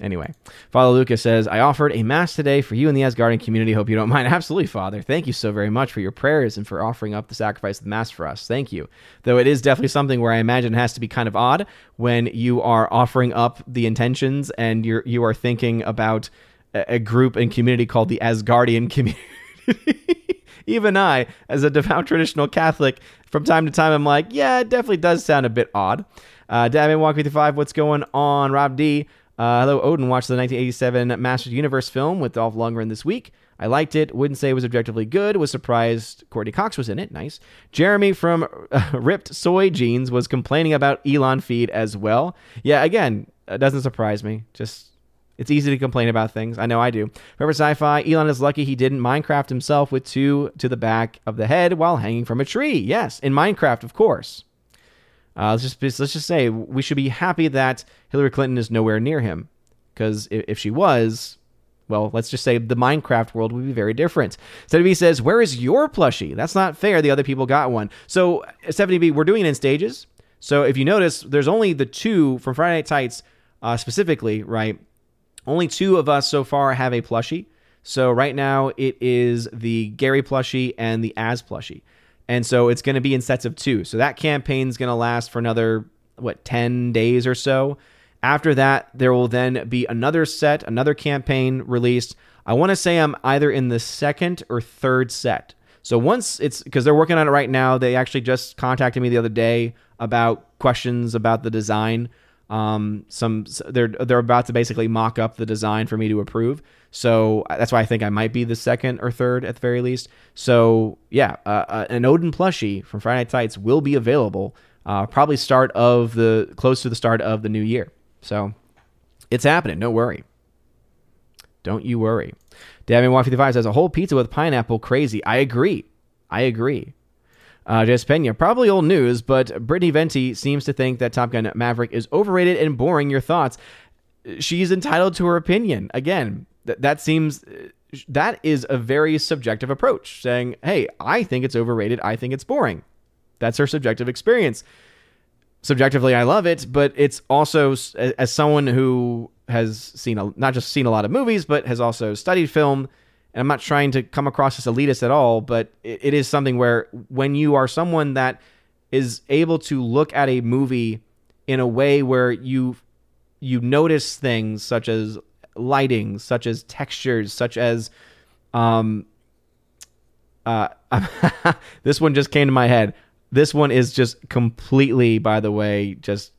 Anyway, Father Lucas says, I offered a mass today for you and the Asgardian community. Hope you don't mind. Absolutely, Father. Thank you so very much for your prayers and for offering up the sacrifice of the mass for us. Thank you. Though it is definitely something where I imagine it has to be kind of odd when you are offering up the intentions and you're you are thinking about a, group and community called the Asgardian community. Even I, as a devout traditional Catholic, from time to time I'm like, yeah, it definitely does sound a bit odd. Uh, Dad, walk me through five. What's going on, Rob D? Uh, hello, Odin watched the 1987 Masters Universe film with Dolph Lundgren this week. I liked it. Wouldn't say it was objectively good. Was surprised Courteney Cox was in it. Nice. Jeremy from Ripped Soy Jeans was complaining about Elon feed as well. Yeah, again, it doesn't surprise me. Just it's easy to complain about things. I know I do. Remember sci-fi? Elon is lucky he didn't Minecraft himself with two to the back of the head while hanging from a tree. Yes, in Minecraft, of course. Uh, let's just let's just say we should be happy that Hillary Clinton is nowhere near him, because if, if, she was, well, let's just say the Minecraft world would be very different. 70B says, "Where is your plushie? That's not fair. The other people got one." So 70B, we're doing it in stages. So if you notice, there's only the two from Friday Night Tights uh, specifically, right? Only two of us so far have a plushie. So right now it is the Gary plushie and the Az plushie. And so it's going to be in sets of two. So that campaign is going to last for another, what, 10 days or so. After that, there will then be another set, another campaign released. I want to say I'm either in the second or third set. So once it's because they're working on it right now, they actually just contacted me the other day about questions about the design. Um, some they're they're about to basically mock up the design for me to approve. So uh, that's why I think I might be the second or third at the very least. So yeah, uh, uh, an Odin plushie from Friday Night Tights will be available uh, probably start of the close to the start of the new year. So it's happening. Don't worry. Don't you worry. Davin One Fifty Five says a whole pizza with pineapple. Crazy. I agree. I agree. Uh, Jess Pena, probably old news, but Brittany Venti seems to think that Top Gun Maverick is overrated and boring. Your thoughts? She's entitled to her opinion. Again, that that seems that is a very subjective approach saying hey i think it's overrated i think it's boring that's her subjective experience subjectively i love it but it's also as someone who has seen a, not just seen a lot of movies but has also studied film and i'm not trying to come across as elitist at all but it, it is something where when you are someone that is able to look at a movie in a way where you you notice things such as lighting, such as textures, such as um uh this one just came to my head. This one is just completely, by the way, just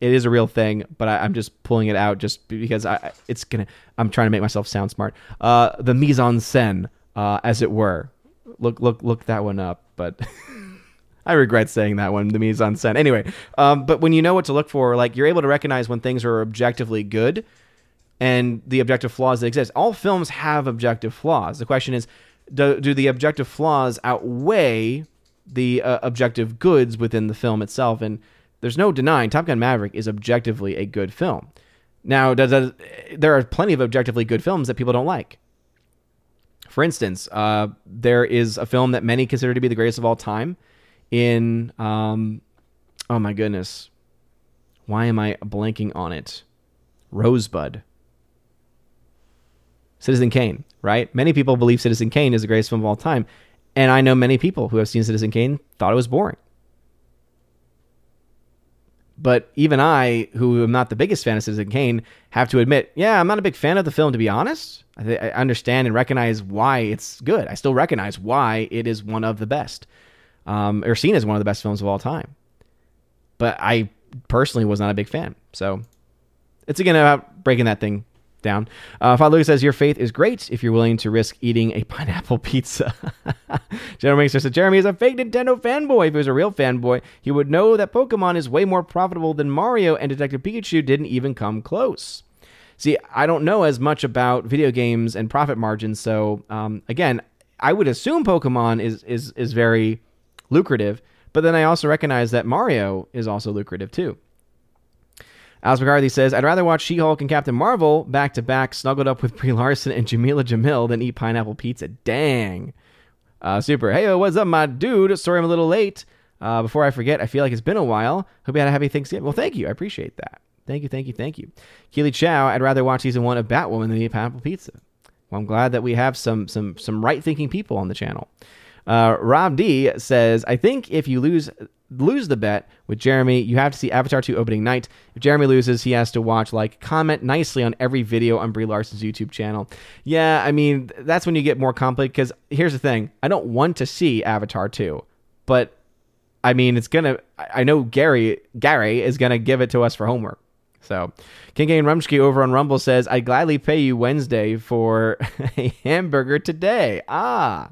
it is a real thing, but I, am just pulling it out just because I it's gonna I'm trying to make myself sound smart. Uh the mise en scène, uh, as it were. Look look look that one up, but I regret saying that one, the mise en scène. Anyway, um, but when you know what to look for, like you're able to recognize when things are objectively good and the objective flaws that exist. All films have objective flaws. The question is, do, do the objective flaws outweigh the uh, objective goods within the film itself? And there's no denying Top Gun Maverick is objectively a good film. Now, does, does, there are plenty of objectively good films that people don't like. For instance, uh, there is a film that many consider to be the greatest of all time. In um, oh my goodness, why am I blanking on it? Rosebud. Citizen Kane, right? Many people believe Citizen Kane is the greatest film of all time. And I know many people who have seen Citizen Kane thought it was boring. But even I, who am not the biggest fan of Citizen Kane, have to admit, yeah, I'm not a big fan of the film, to be honest. I, th- I understand and recognize why it's good. I still recognize why it is one of the best, um, or seen as one of the best films of all time. But I personally was not a big fan. So it's again about breaking that thing down. Uh, Father Lucas says, Your faith is great if you're willing to risk eating a pineapple pizza. General Mixer says, Jeremy is a fake Nintendo fanboy. If he was a real fanboy, he would know that Pokemon is way more profitable than Mario, and Detective Pikachu didn't even come close. See, I don't know as much about video games and profit margins, so um, again, I would assume Pokemon is is is very lucrative, but then I also recognize that Mario is also lucrative too. Alice McCarthy says, I'd rather watch She Hulk and Captain Marvel back to back, snuggled up with Brie Larson and Jameela Jamil than eat pineapple pizza. Dang. Uh, super. Hey, what's up, my dude? Sorry I'm a little late. Uh, before I forget, I feel like it's been a while. Hope you had a happy Thanksgiving. Well, thank you. I appreciate that. Thank you, thank you, thank you. Keely Chow, I'd rather watch season one of Batwoman than eat pineapple pizza. Well, I'm glad that we have some some some right thinking people on the channel. Uh, Rob D says, I think if you lose lose the bet with Jeremy, you have to see Avatar 2 opening night. If Jeremy loses, he has to watch, like, comment nicely on every video on Brie Larson's YouTube channel. Yeah, I mean, that's when you get more complicated because here's the thing I don't want to see Avatar 2, but I mean, it's gonna, I know Gary, Gary is gonna give it to us for homework. So, King Kane Rumsky over on Rumble says, I'd gladly pay you Wednesday for a hamburger today. Ah,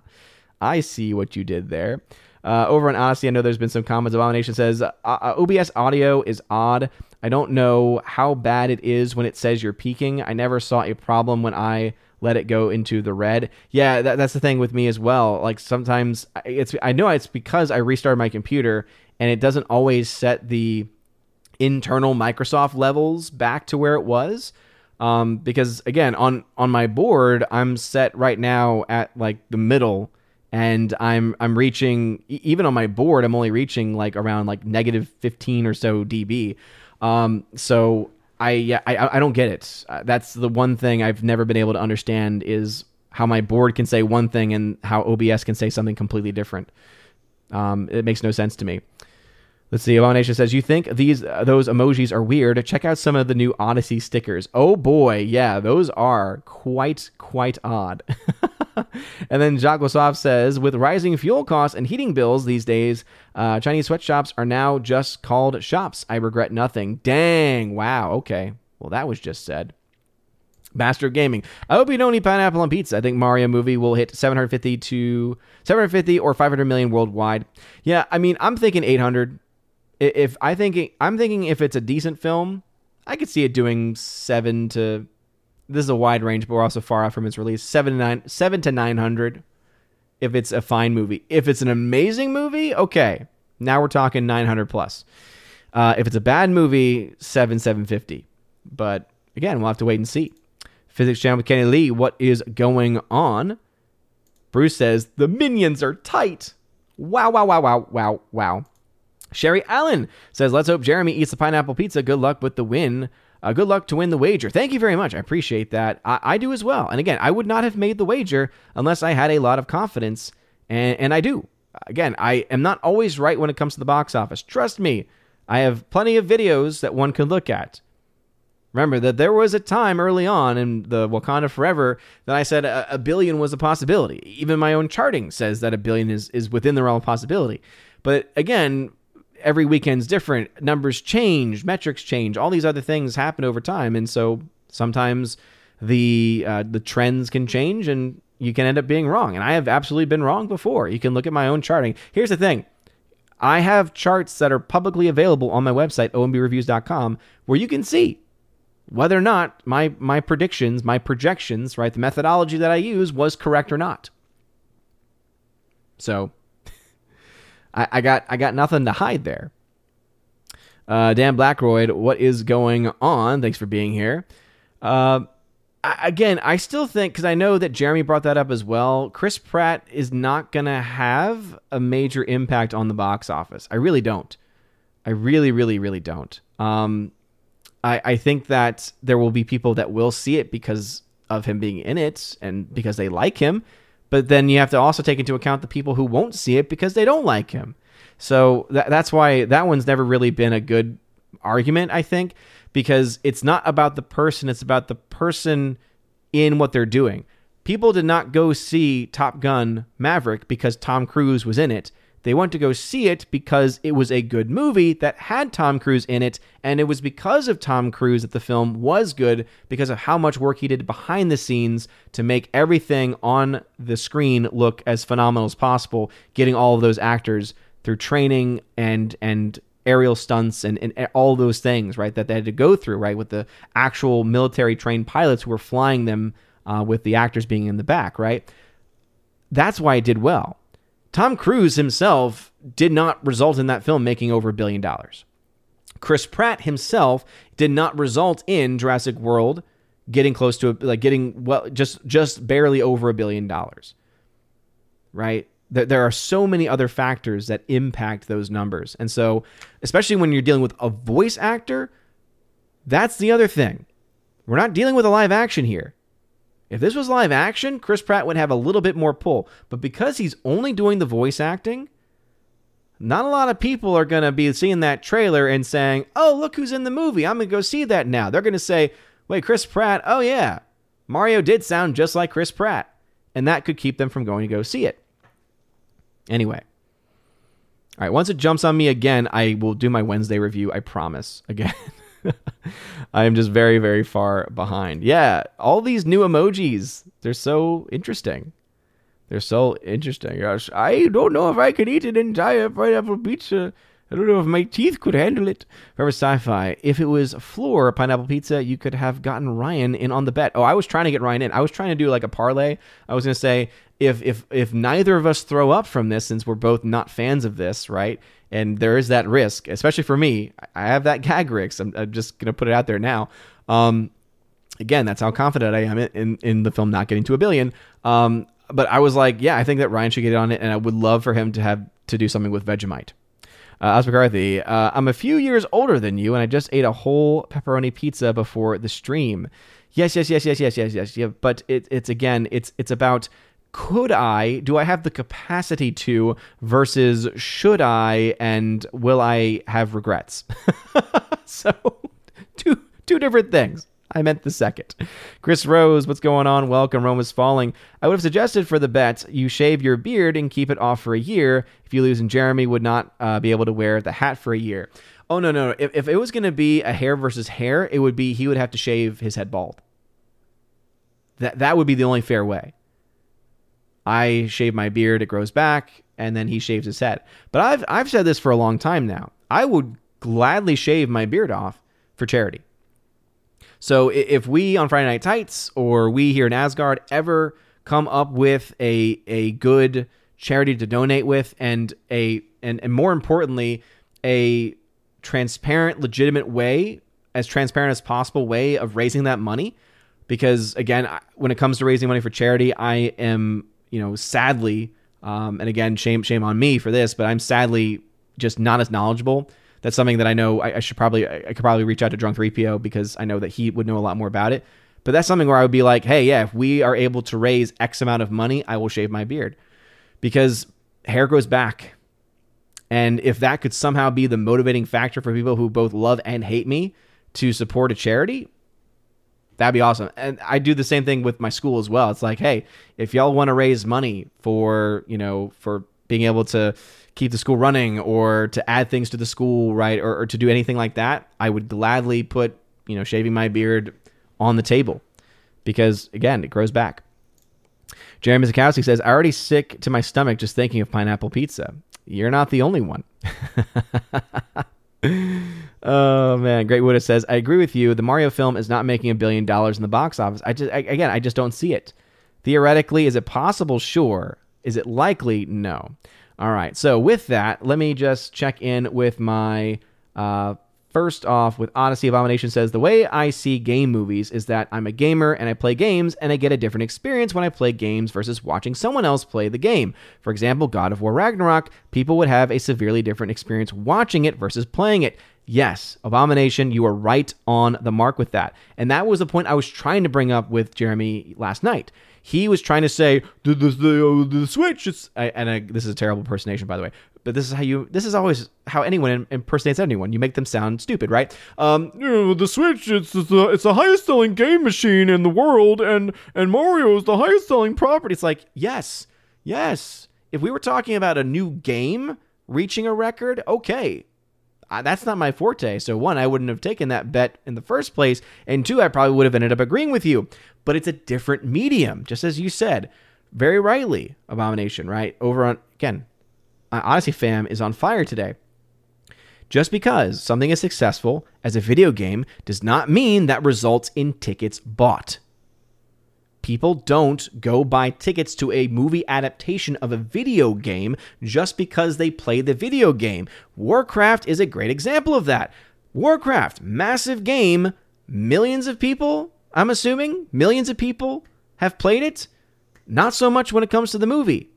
I see what you did there. Uh, over on Odysee, I know there's been some comments. Abomination says uh, uh OBS audio is odd. I don't know how bad it is when it says you're peaking. I never saw a problem when I let it go into the red. Yeah, that, that's the thing with me as well. Like sometimes it's I know it's because I restarted my computer and it doesn't always set the internal Microsoft levels back to where it was. Um, because again, on on my board, I'm set right now at like the middle and I'm I'm reaching even on my board I'm only reaching like around like negative 15 or so dB. Um, so I yeah I I don't get it. Uh, that's the one thing I've never been able to understand is how my board can say one thing and how OBS can say something completely different. Um, it makes no sense to me. Let's see. Abomination says, "You think these uh, those emojis are weird? Check out some of the new Odysee stickers. Oh boy, yeah, those are quite quite odd." and then Jacques says, with rising fuel costs and heating bills these days, uh, Chinese sweatshops are now just called shops. I regret nothing. Dang. Wow. Okay. Well, that was just said. Bastard Gaming. I hope you don't eat pineapple on pizza. I think Mario movie will hit 750 to 750 or 500 million worldwide. Yeah, I mean, I'm thinking 800. If I think I'm thinking if it's a decent film, I could see it doing seven to this is a wide range, but we're also far off from its release. Seven to nine, seven to nine hundred. If it's a fine movie, if it's an amazing movie, okay, now we're talking nine hundred plus. Uh, if it's a bad movie, seven seven fifty. But again, we'll have to wait and see. Physics Channel with Kenny Lee, what is going on? Bruce says the minions are tight. Wow, wow, wow, wow, wow, wow. Sherry Allen says, let's hope Jeremy eats the pineapple pizza. Good luck with the win. Uh, good luck to win the wager. Thank you very much. I appreciate that. I, I, do as well. And again, I would not have made the wager unless I had a lot of confidence, and, and I do. Again, I am not always right when it comes to the box office. Trust me, I have plenty of videos that one can look at. Remember that there was a time early on in the Wakanda Forever that I said a, a billion was a possibility. Even my own charting says that a billion is, is within the realm of possibility. But again, every weekend's different. Numbers change, metrics change, all these other things happen over time, and so sometimes the uh, the trends can change, and you can end up being wrong. And I have absolutely been wrong before. You can look at my own charting. Here's the thing. I have charts that are publicly available on my website, ombreviews.com, where you can see whether or not my my predictions, my projections, right, the methodology that I use was correct or not. So I, I got I got nothing to hide there. Uh, Dan Blackroyd, what is going on? Thanks for being here. Uh, I, again, I still think because I know that Jeremy brought that up as well. Chris Pratt is not gonna have a major impact on the box office. I really don't. I really, really, really don't. Um, I, I think that there will be people that will see it because of him being in it and because they like him. But then you have to also take into account the people who won't see it because they don't like him. So that, that's why that one's never really been a good argument, I think, because it's not about the person, it's about the person in what they're doing. People did not go see Top Gun Maverick because Tom Cruise was in it. They went to go see it because it was a good movie that had Tom Cruise in it, and it was because of Tom Cruise that the film was good because of how much work he did behind the scenes to make everything on the screen look as phenomenal as possible, getting all of those actors through training and and aerial stunts and, and all those things, right, that they had to go through, right, with the actual military trained pilots who were flying them uh, with the actors being in the back, right? That's why it did well. Tom Cruise himself did not result in that film making over a billion dollars. Chris Pratt himself did not result in Jurassic World getting close to a, like getting well just just barely over a billion dollars. Right? There, there are so many other factors that impact those numbers. And so, especially when you're dealing with a voice actor, that's the other thing. We're not dealing with a live action here. If this was live action, Chris Pratt would have a little bit more pull. But because he's only doing the voice acting, not a lot of people are going to be seeing that trailer and saying, oh, look who's in the movie. I'm going to go see that now. They're going to say, wait, Chris Pratt? Oh, yeah. Mario did sound just like Chris Pratt. And that could keep them from going to go see it. Anyway. All right, once it jumps on me again, I will do my Wednesday review. I promise. Again. I am just very, very far behind. Yeah, all these new emojis, they're so interesting. They're so interesting. Gosh, I don't know if I could eat an entire pineapple pizza. I don't know if my teeth could handle it. Forever Sci-Fi. If it was floor pineapple pizza, you could have gotten Ryan in on the bet. Oh, I was trying to get Ryan in. I was trying to do like a parlay. I was gonna say if if if neither of us throw up from this, since we're both not fans of this, right? And there is that risk, especially for me. I have that gag risk. I'm, I'm just gonna put it out there now. Um, again, that's how confident I am in, in the film not getting to a billion. Um, but I was like, yeah, I think that Ryan should get on it, and I would love for him to have to do something with Vegemite. Uh, Oz McCarthy, uh, I'm a few years older than you, and I just ate a whole pepperoni pizza before the stream. Yes, yes, yes, yes, yes, yes, yes. Yeah, but it, it's again, it's it's about could I, do I have the capacity to versus should I and will I have regrets? so two two different things. I meant the second. Chris Rose, what's going on? Welcome. Rome is falling. I would have suggested for the bet you shave your beard and keep it off for a year. If you lose, and Jeremy would not uh, be able to wear the hat for a year. Oh no no! If, if it was going to be a hair versus hair, it would be he would have to shave his head bald. That that would be the only fair way. I shave my beard, it grows back, and then he shaves his head. But I've I've said this for a long time now. I would gladly shave my beard off for charity. So if we on Friday Night Tights or we here in Asgard ever come up with a a good charity to donate with and a and, and more importantly a transparent legitimate way as transparent as possible way of raising that money because again when it comes to raising money for charity I am you know, sadly, um, and again, shame shame on me for this, but I'm sadly just not as knowledgeable. That's something that I know I, I should probably I could probably reach out to Drunk 3PO because I know that he would know a lot more about it. But that's something where I would be like, hey, yeah, if we are able to raise X amount of money, I will shave my beard because hair grows back. And if that could somehow be the motivating factor for people who both love and hate me to support a charity, That'd be awesome. And I do the same thing with my school as well. It's like, hey, if y'all want to raise money for, you know, for being able to keep the school running or to add things to the school, right, or, or to do anything like that, I would gladly put, you know, shaving my beard on the table because, again, it grows back. Jeremy Zakowski says, I already sick to my stomach just thinking of pineapple pizza. You're not the only one. oh man, Great Buddha says, I agree with you. The Mario film is not making a billion dollars in the box office. I just I, again, I just don't see it. Theoretically, is it possible? Sure. Is it likely? No. All right. So with that, let me just check in with my uh, First off, with Odysee Abomination says the way I see game movies is that I'm a gamer and I play games and I get a different experience when I play games versus watching someone else play the game. For example, God of War Ragnarok, people would have a severely different experience watching it versus playing it. Yes, Abomination, you are right on the mark with that. And that was the point I was trying to bring up with Jeremy last night. He was trying to say the the, the, the Switch. It's I, and I, this is a terrible impersonation, by the way. But this is how you. This is always how anyone impersonates anyone. You make them sound stupid, right? Um, you know, the Switch. It's it's the, it's the highest selling game machine in the world, and and Mario is the highest selling property. It's like yes, yes. If we were talking about a new game reaching a record, okay, that's not my forte. So, one, I wouldn't have taken that bet in the first place. And two, I probably would have ended up agreeing with you. But it's a different medium, just as you said very rightly, Abomination, right? Over on, again, Odysee fam is on fire today. Just because something is successful as a video game does not mean that results in tickets bought. People don't go buy tickets to a movie adaptation of a video game just because they play the video game. Warcraft is a great example of that. Warcraft, massive game, millions of people, I'm assuming, millions of people have played it. Not so much when it comes to the movie.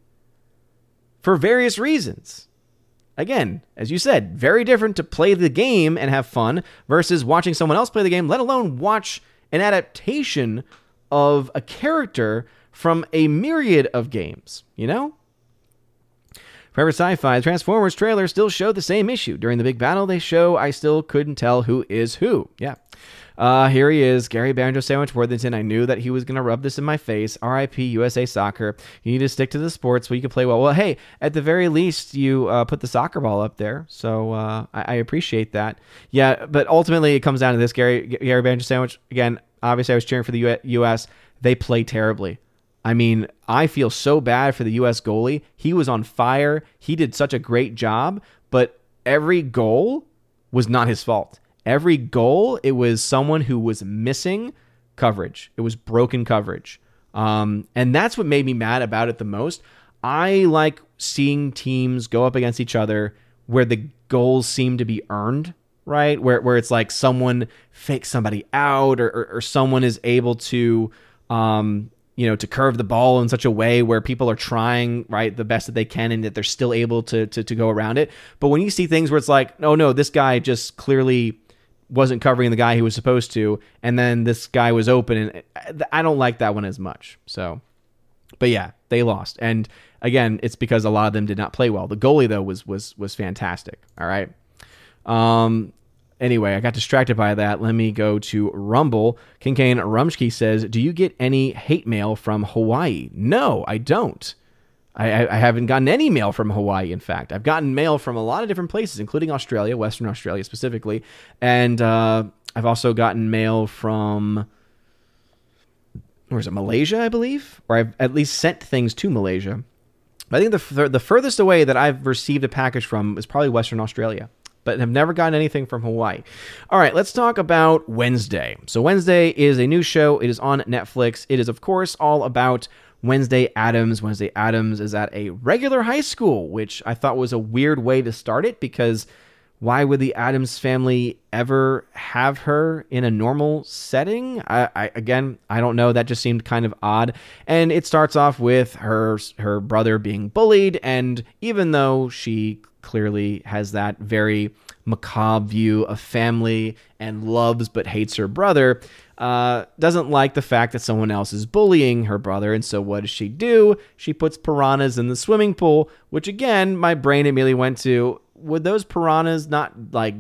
For various reasons. Again, as you said, very different to play the game and have fun versus watching someone else play the game, let alone watch an adaptation of a character from a myriad of games, you know? Forever Sci-Fi, Transformers trailer still showed the same issue. During the big battle they show, I still couldn't tell who is who. Yeah. Uh, here he is, Gary Banjo Sandwich Worthington. I knew that he was going to rub this in my face. RIP USA Soccer. You need to stick to the sports where you can play well. Well, hey, at the very least, you uh, put the soccer ball up there. So uh, I, I, appreciate that. Yeah, but ultimately, it comes down to this Gary, Gary Banjo Sandwich. Again, obviously I was cheering for the U.S. They play terribly. I mean, I feel so bad for the U.S. goalie. He was on fire. He did such a great job, but every goal was not his fault. Every goal, it was someone who was missing coverage. It was broken coverage. Um, and that's what made me mad about it the most. I like seeing teams go up against each other where the goals seem to be earned right? Where where it's like someone fakes somebody out, or, or, or someone is able to, um, you know, to curve the ball in such a way where people are trying right the best that they can, and that they're still able to to, to go around it. But when you see things where it's like, oh no, this guy just clearly wasn't covering the guy he was supposed to, and then this guy was open, and I don't like that one as much. So, but yeah, they lost, and again, it's because a lot of them did not play well. The goalie though was was was fantastic. All right. Um, Anyway, I got distracted by that. Let me go to Rumble. Kinkane Rumsky says, Do you get any hate mail from Hawaii? No, I don't. I, I, haven't gotten any mail from Hawaii, in fact. I've gotten mail from a lot of different places, including Australia, Western Australia specifically. And uh, I've also gotten mail from, where is it, Malaysia, I believe? Or I've at least sent things to Malaysia. I think the, the furthest away that I've received a package from is probably Western Australia but have never gotten anything from Hawaii. All right, let's talk about Wednesday. So, Wednesday is a new show. It is on Netflix. It is, of course, all about Wednesday Addams. Wednesday Addams is at a regular high school, which I thought was a weird way to start it because why would the Addams family ever have her in a normal setting? I, I, again, I don't know. That just seemed kind of odd. And it starts off with her her brother being bullied, and even though she clearly has that very macabre view of family and loves but hates her brother. Uh, doesn't like the fact that someone else is bullying her brother, and so what does she do? She puts piranhas in the swimming pool, which again, my brain immediately went to would those piranhas not like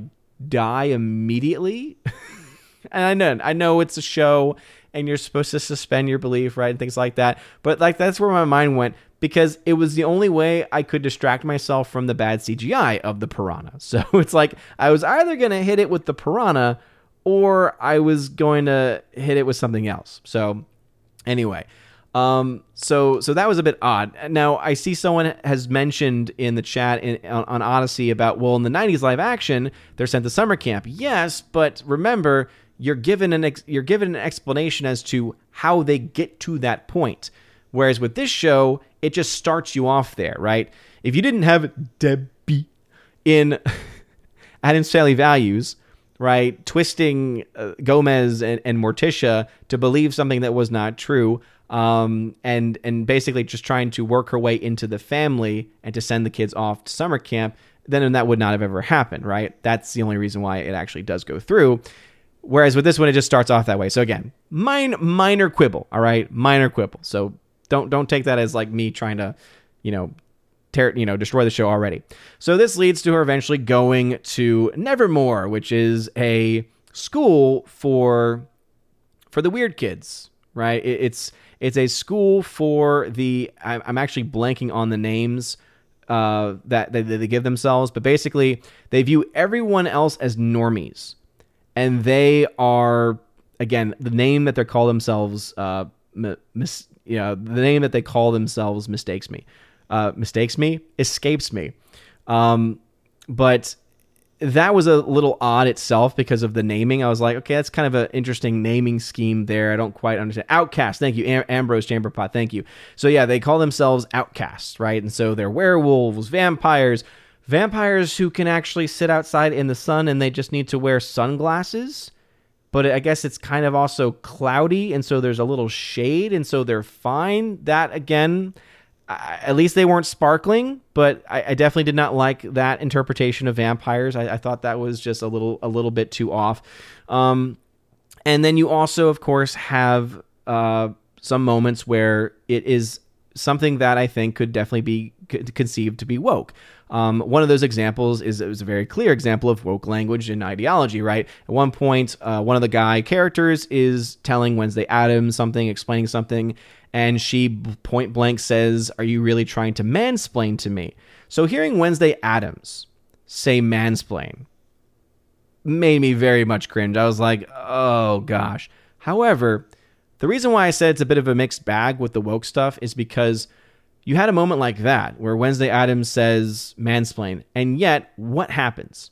die immediately? and I know, I know it's a show and you're supposed to suspend your belief, right? And things like that. But like that's where my mind went because it was the only way I could distract myself from the bad CGI of the piranha. So it's like I was either going to hit it with the piranha or I was going to hit it with something else. So anyway, um, so so that was a bit odd. Now I see someone has mentioned in the chat in, on, on Odysee about well in the '90s live action they're sent to summer camp. Yes, but remember you're given an ex- you're given an explanation as to how they get to that point. Whereas with this show, it just starts you off there, right? If you didn't have Debbie in Addams Family Values, right? Twisting uh, Gomez and, and Morticia to believe something that was not true. Um, and and basically just trying to work her way into the family and to send the kids off to summer camp, then that would not have ever happened, right? That's the only reason why it actually does go through. Whereas with this one, it just starts off that way. So again, mine, minor quibble, all right, minor quibble. So don't don't take that as like me trying to, you know, tear, you know, destroy the show already. So this leads to her eventually going to Nevermore, which is a school for for the weird kids, right? It, it's it's a school for the. I'm actually blanking on the names uh, that they, they give themselves, but basically they view everyone else as normies and they are again the name that they call themselves. Uh, you know, the name that they call themselves mistakes me, uh, mistakes me, escapes me. Um, but that was a little odd itself because of the naming. I was like, okay, that's kind of an interesting naming scheme there. I don't quite understand. Outcast, thank you. Am- Ambrose Chamberpot, thank you. So yeah, they call themselves outcasts, right? And so they're werewolves, vampires, vampires who can actually sit outside in the sun and they just need to wear sunglasses. But I guess it's kind of also cloudy, and so there's a little shade, and so they're fine. That again, I, at least they weren't sparkling, but I, I, definitely did not like that interpretation of vampires. I, I, thought that was just a little a little bit too off. Um, and then you also, of course, have uh, some moments where it is something that I think could definitely be conceived to be woke. Um, one of those examples is it was a very clear example of woke language and ideology, right? At one point, uh, one of the guy characters is telling Wednesday Addams something, explaining something, and she point blank says, Are you really trying to mansplain to me? So hearing Wednesday Addams say mansplain made me very much cringe. I was like, Oh gosh. However, the reason why I said it's a bit of a mixed bag with the woke stuff is because you had a moment like that where Wednesday Addams says mansplain, and yet what happens?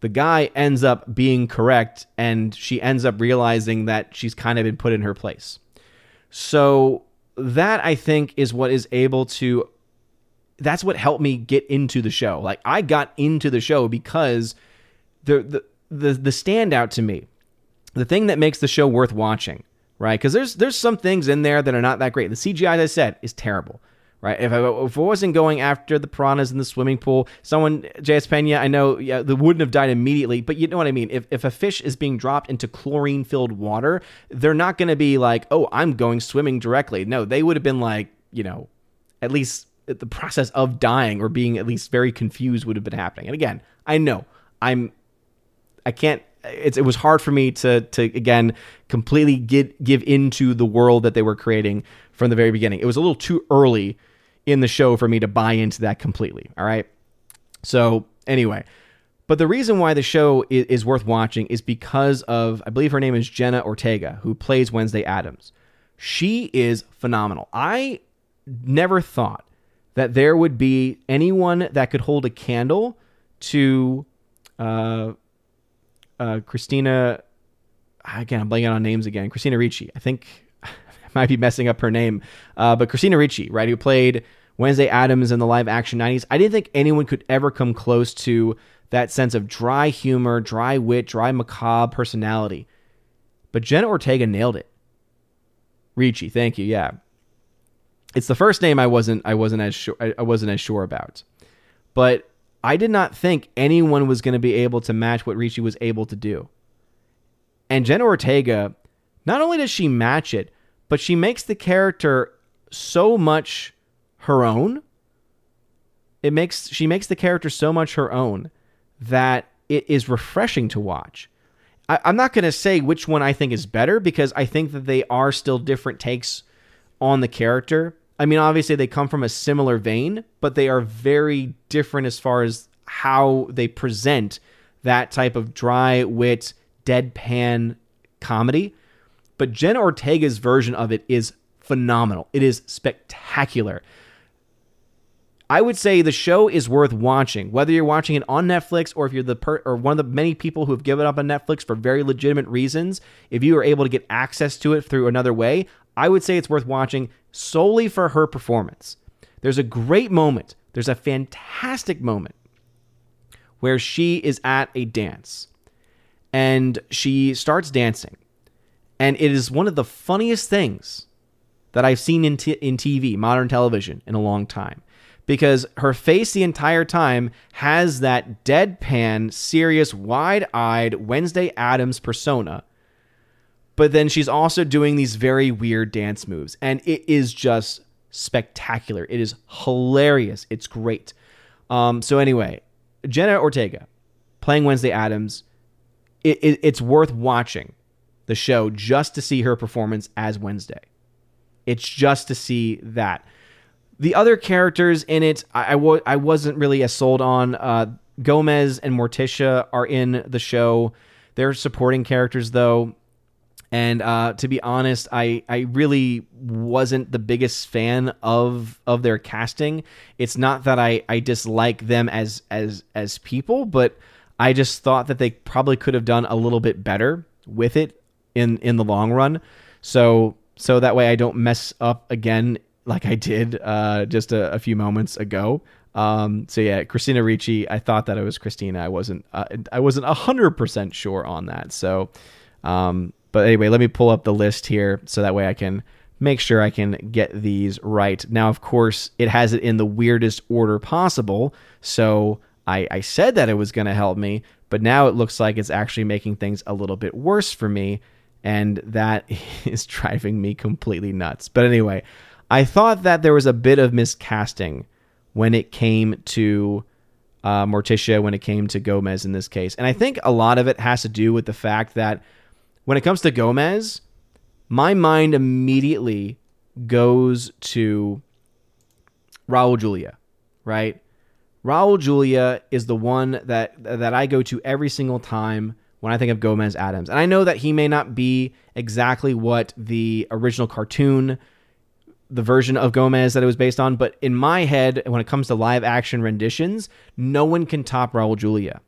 The guy ends up being correct, and she ends up realizing that she's kind of been put in her place. So, that I think is what is able to. That's what helped me get into the show. Like, I got into the show because the, the, the, the standout to me, the thing that makes the show worth watching, right? Because there's there's some things in there that are not that great. The CGI, as I said, is terrible, right? If I, if I wasn't going after the piranhas in the swimming pool, someone JS Pena, I know, yeah, they wouldn't have died immediately, but you know what I mean. If if a fish is being dropped into chlorine filled water, they're not going to be like, oh, I'm going swimming directly. No, they would have been like, you know, at least the process of dying or being at least very confused would have been happening. And again, I know I'm I can't it, it was hard for me to to again completely get give into the world that they were creating from the very beginning. It was a little too early in the show for me to buy into that completely. All right. So anyway, but the reason why the show is, is worth watching is because of I believe her name is Jenna Ortega, who plays Wednesday Addams. She is phenomenal. I never thought that there would be anyone that could hold a candle to uh, uh, Christina. Again, I'm blanking on names again. Christina Ricci. I think I might be messing up her name, uh, but Christina Ricci, right, who played Wednesday Addams in the live action 90s. I didn't think anyone could ever come close to that sense of dry humor, dry wit, dry macabre personality. But Jenna Ortega nailed it. Ricci, thank you. Yeah, it's the first name I wasn't I wasn't as sure I wasn't as sure about, but I did not think anyone was going to be able to match what Ricci was able to do. And Jenna Ortega, not only does she match it, but she makes the character so much her own. It makes she makes the character so much her own that it is refreshing to watch. I, am not going to say which one I think is better because I think that they are still different takes on the character. I mean, obviously they come from a similar vein, but they are very different as far as how they present that type of dry wit, deadpan comedy. But Jen Ortega's version of it is phenomenal. It is spectacular. I would say the show is worth watching, whether you're watching it on Netflix or if you're the per- or one of the many people who have given up on Netflix for very legitimate reasons. If you are able to get access to it through another way, I would say it's worth watching solely for her performance. There's a great moment, there's a fantastic moment where she is at a dance and she starts dancing. And it is one of the funniest things that I've seen in, t- in TV, modern television, in a long time. Because her face the entire time has that deadpan, serious, wide eyed Wednesday Addams persona. But then she's also doing these very weird dance moves. And it is just spectacular. It is hilarious. It's great. Um, so, anyway, Jenna Ortega playing Wednesday Addams. it, it, it's worth watching the show just to see her performance as Wednesday. It's just to see that. The other characters in it, I I, w- I wasn't really as sold on. Uh, Gomez and Morticia are in the show. They're supporting characters, though. And uh, to be honest, I, I really wasn't the biggest fan of of their casting. It's not that I, I dislike them as as as people, but I just thought that they probably could have done a little bit better with it in in the long run. So so that way I don't mess up again like I did uh, just a, a, few moments ago. Um, so yeah, Christina Ricci. I thought that it was Christina. I wasn't. Uh, I wasn't hundred percent sure on that. So, um, but anyway, let me pull up the list here so that way I can make sure I can get these right. Now, of course, it has it in the weirdest order possible. So I, I said that it was going to help me, but now it looks like it's actually making things a little bit worse for me and that is driving me completely nuts. But anyway, I thought that there was a bit of miscasting when it came to uh, Morticia, when it came to Gomez in this case. And I think a lot of it has to do with the fact that when it comes to Gomez, my mind immediately goes to Raul Julia, right? Raul Julia is the one that that I go to every single time when I think of Gomez Addams. And I know that he may not be exactly what the original cartoon, the version of Gomez that it was based on, but in my head, when it comes to live action renditions, no one can top Raul Julia.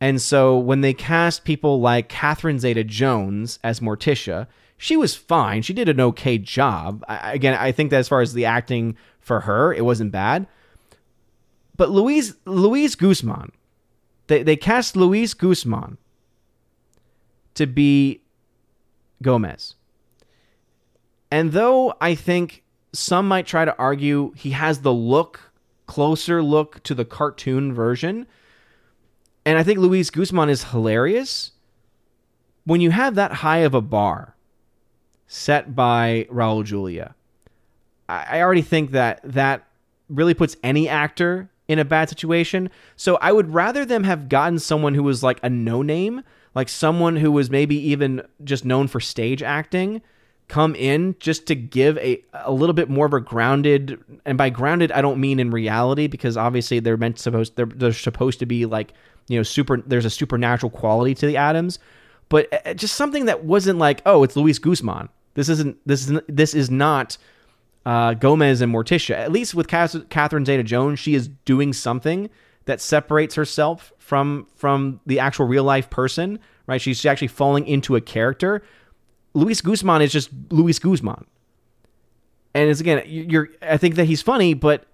And so when they cast people like Catherine Zeta Jones as Morticia, she was fine. She did an okay job. I, again, I think that as far as the acting for her, it wasn't bad. But Louise Luis Guzman, they, they cast Luis Guzman to be Gomez. And though I think some might try to argue he has the look, closer look to the cartoon version, and I think Luis Guzman is hilarious, when you have that high of a bar set by Raul Julia, I already think that that really puts any actor in a bad situation. So I would rather them have gotten someone who was like a no name like someone who was maybe even just known for stage acting come in just to give a a little bit more of a grounded and by grounded I don't mean in reality because obviously they're meant supposed they're, they're supposed to be like you know super there's a supernatural quality to the Addams but uh, uh, just something that wasn't like oh it's Luis Guzman this isn't this is this is not uh, Gomez and Morticia at least with Catherine Zeta Jones she is doing something that separates herself from from the actual real life person, right? She's actually falling into a character. Luis Guzman is just Luis Guzman. And it's again, you're I think that he's funny, but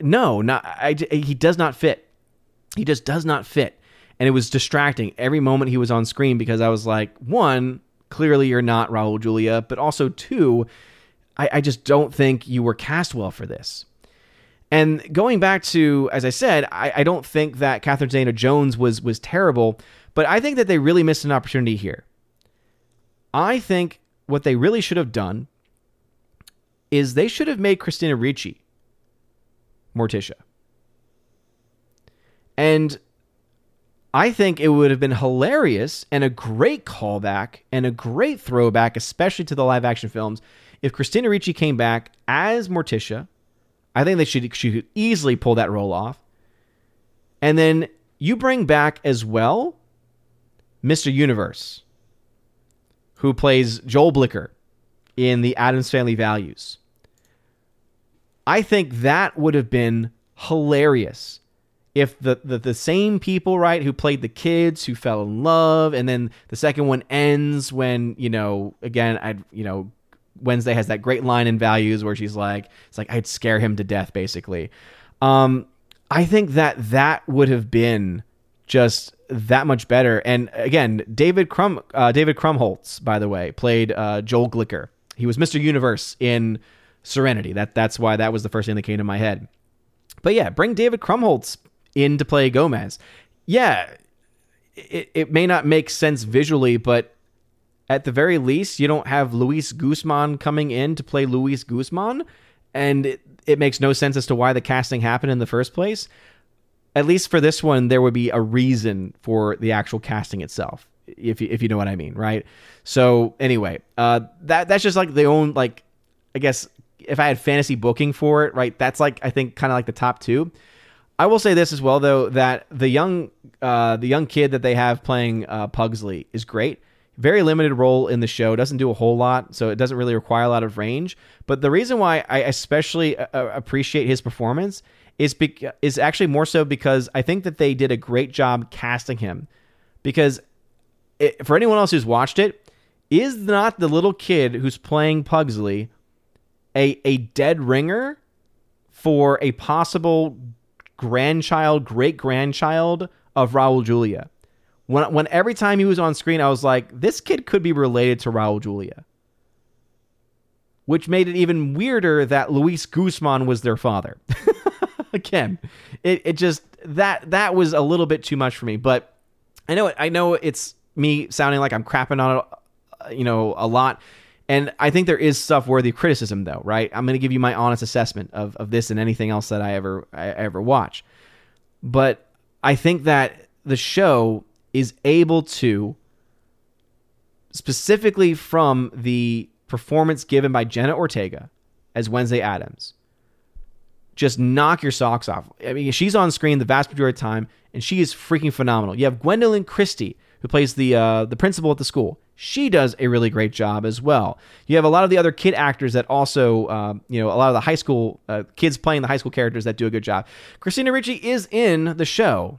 no, not I, he does not fit. He just does not fit. And it was distracting every moment he was on screen because I was like, one, clearly you're not Raul Julia, but also two, I, I just don't think you were cast well for this. And going back to, as I said, I, I don't think that Catherine Zeta Jones was was terrible, but I think that they really missed an opportunity here. I think what they really should have done is they should have made Christina Ricci Morticia. And I think it would have been hilarious and a great callback and a great throwback, especially to the live action films, if Christina Ricci came back as Morticia I think they should she could easily pull that role off. And then you bring back as well Mr. Universe, who plays Joel Glicker in the Addams Family Values. I think that would have been hilarious if the, the the same people right who played the kids who fell in love and then the second one ends when you know again i you know Wednesday has that great line in values where she's like, it's like I'd scare him to death, basically. Um, I think that that would have been just that much better. And again, David Crum, uh, David Krumholtz, by the way, played uh, Joel Glicker. He was Mr. Universe in Serenity. That that's why that was the first thing that came to my head. But yeah, bring David Krumholtz in to play Gomez. Yeah, it, it may not make sense visually, but at the very least, you don't have Luis Guzman coming in to play Luis Guzman, and it, it makes no sense as to why the casting happened in the first place. At least for this one, there would be a reason for the actual casting itself, if you, if you know what I mean, right? So anyway, uh, that that's just like the own like, I guess if I had fantasy booking for it, right? That's like I think kind of like the top two. I will say this as well, though, that the young uh, the young kid that they have playing uh, Pugsley is great. Very limited role in the show, doesn't do a whole lot, so it doesn't really require a lot of range. But the reason why I especially uh, uh appreciate his performance is bec- is actually more so because I think that they did a great job casting him. Because it, for anyone else who's watched it, is not the little kid who's playing Pugsley a a dead ringer for a possible grandchild, great grandchild of Raul Julia. When, when every time he was on screen, I was like, this kid could be related to Raul Julia. Which made it even weirder that Luis Guzman was their father. Again, it, it just that that was a little bit too much for me. But I know I know it's me sounding like I'm crapping on it, uh, you know, a lot. And I think there is stuff worthy of criticism, though, right? I'm going to give you my honest assessment of, of this and anything else that I ever I ever watch. But I think that the show is able to, specifically from the performance given by Jenna Ortega as Wednesday Addams, just knock your socks off. I mean, she's on screen the vast majority of the time, and she is freaking phenomenal. You have Gwendoline Christie, who plays the uh, the principal at the school she does a really great job as well. You have a lot of the other kid actors that also, uh, you know, a lot of the high school uh, kids playing the high school characters that do a good job. Christina Ricci is in the show,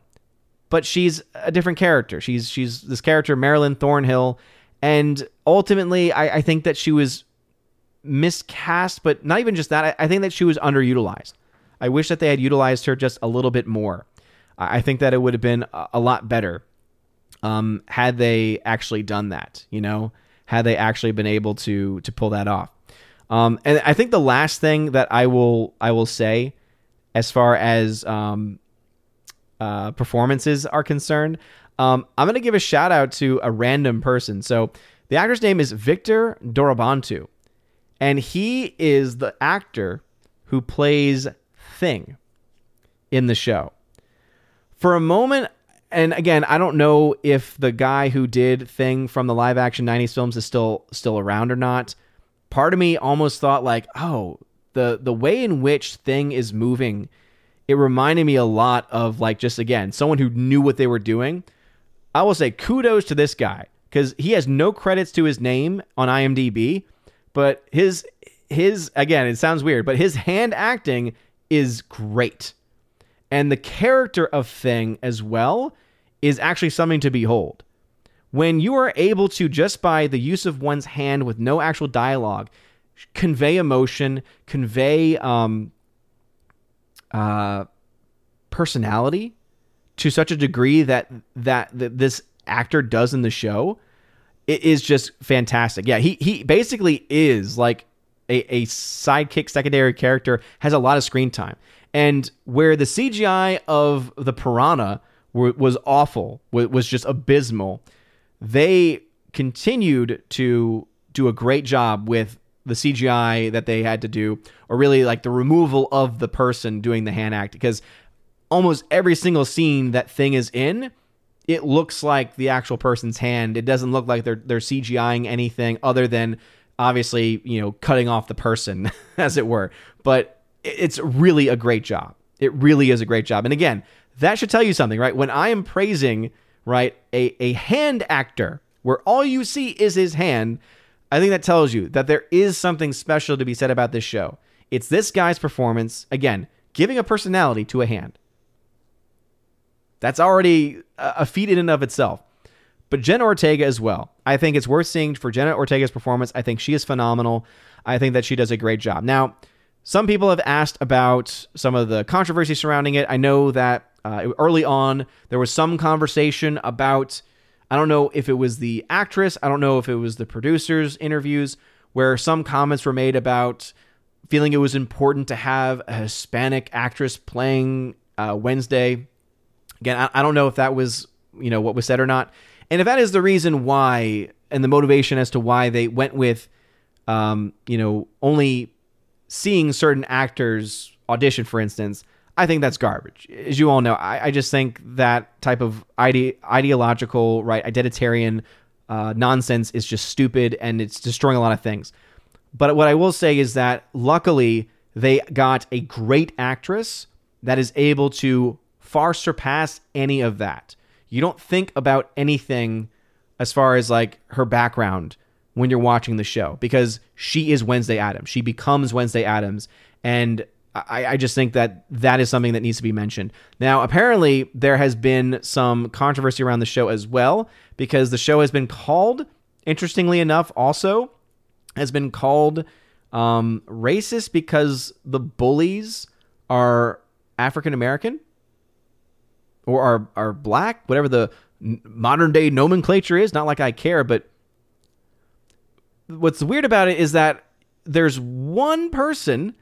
but she's a different character. She's she's this character Marilyn Thornhill, and ultimately, I, I think that she was miscast, but not even just that. I, I, think that she was underutilized. I wish that they had utilized her just a little bit more. I, I think that it would have been a, a lot better um, had they actually done that, you know, had they actually been able to to pull that off. Um, and I think the last thing that I will I will say, as far as um, uh, performances are concerned, um, I'm going to give a shout out to a random person. So the actor's name is Victor Dorobantu, and he is the actor who plays Thing in the show. For a moment, and again, I don't know if the guy who did Thing from the live action 90s films is still still around or not. Part of me almost thought like, "Oh, the the way in which Thing is moving, it reminded me a lot of like just again, someone who knew what they were doing." I will say kudos to this guy cuz he has no credits to his name on IMDb, but his his again, it sounds weird, but his hand acting is great. And the character of Thing as well is actually something to behold. When you are able to, just by the use of one's hand with no actual dialogue, convey emotion, convey um, uh, personality to such a degree that, that this actor does in the show, it is just fantastic. Yeah, he he basically is like a, a sidekick secondary character, has a lot of screen time. And where the CGI of the piranha was awful, was just abysmal. They continued to do a great job with the CGI that they had to do, or really like the removal of the person doing the hand act, because almost every single scene that thing is in, it looks like the actual person's hand. It doesn't look like they're they're CGIing anything other than obviously you know cutting off the person, as it were. But it's really a great job. It really is a great job. And again, that should tell you something, right? When I am praising, right, a, a hand actor where all you see is his hand, I think that tells you that there is something special to be said about this show. It's this guy's performance, again, giving a personality to a hand. That's already a feat in and of itself. But Jenna Ortega as well. I think it's worth seeing for Jenna Ortega's performance. I think she is phenomenal. I think that she does a great job. Now, some people have asked about some of the controversy surrounding it. I know that uh, early on. There was some conversation about, I don't know if it was the actress, I don't know if it was the producers' interviews, where some comments were made about feeling it was important to have a Hispanic actress playing uh, Wednesday. Again, I, I don't know if that was you know what was said or not, and if that is the reason why and the motivation as to why they went with, um, you know, only seeing certain actors audition, for instance. I think that's garbage. As you all know, I, I just think that type of ide- ideological, right, identitarian uh, nonsense is just stupid and it's destroying a lot of things. But what I will say is that luckily they got a great actress that is able to far surpass any of that. You don't think about anything as far as like her background when you're watching the show because she is Wednesday Addams. She becomes Wednesday Addams. And I, I, just think that that is something that needs to be mentioned. Now, apparently, there has been some controversy around the show as well because the show has been called, interestingly enough, also has been called um, racist because the bullies are African American or are are black, whatever the modern day nomenclature is. Not like I care, but what's weird about it is that there's one person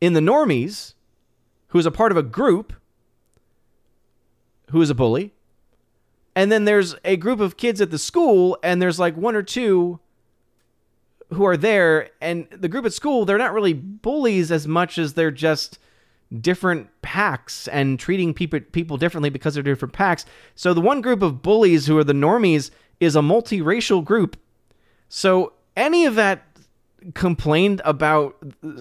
in the normies who is a part of a group who is a bully. And then there's a group of kids at the school, and there's like one or two who are there. And the group at school, they're not really bullies as much as they're just different packs and treating people people differently because they're different packs. So the one group of bullies who are the normies is a multiracial group. So any of that complained about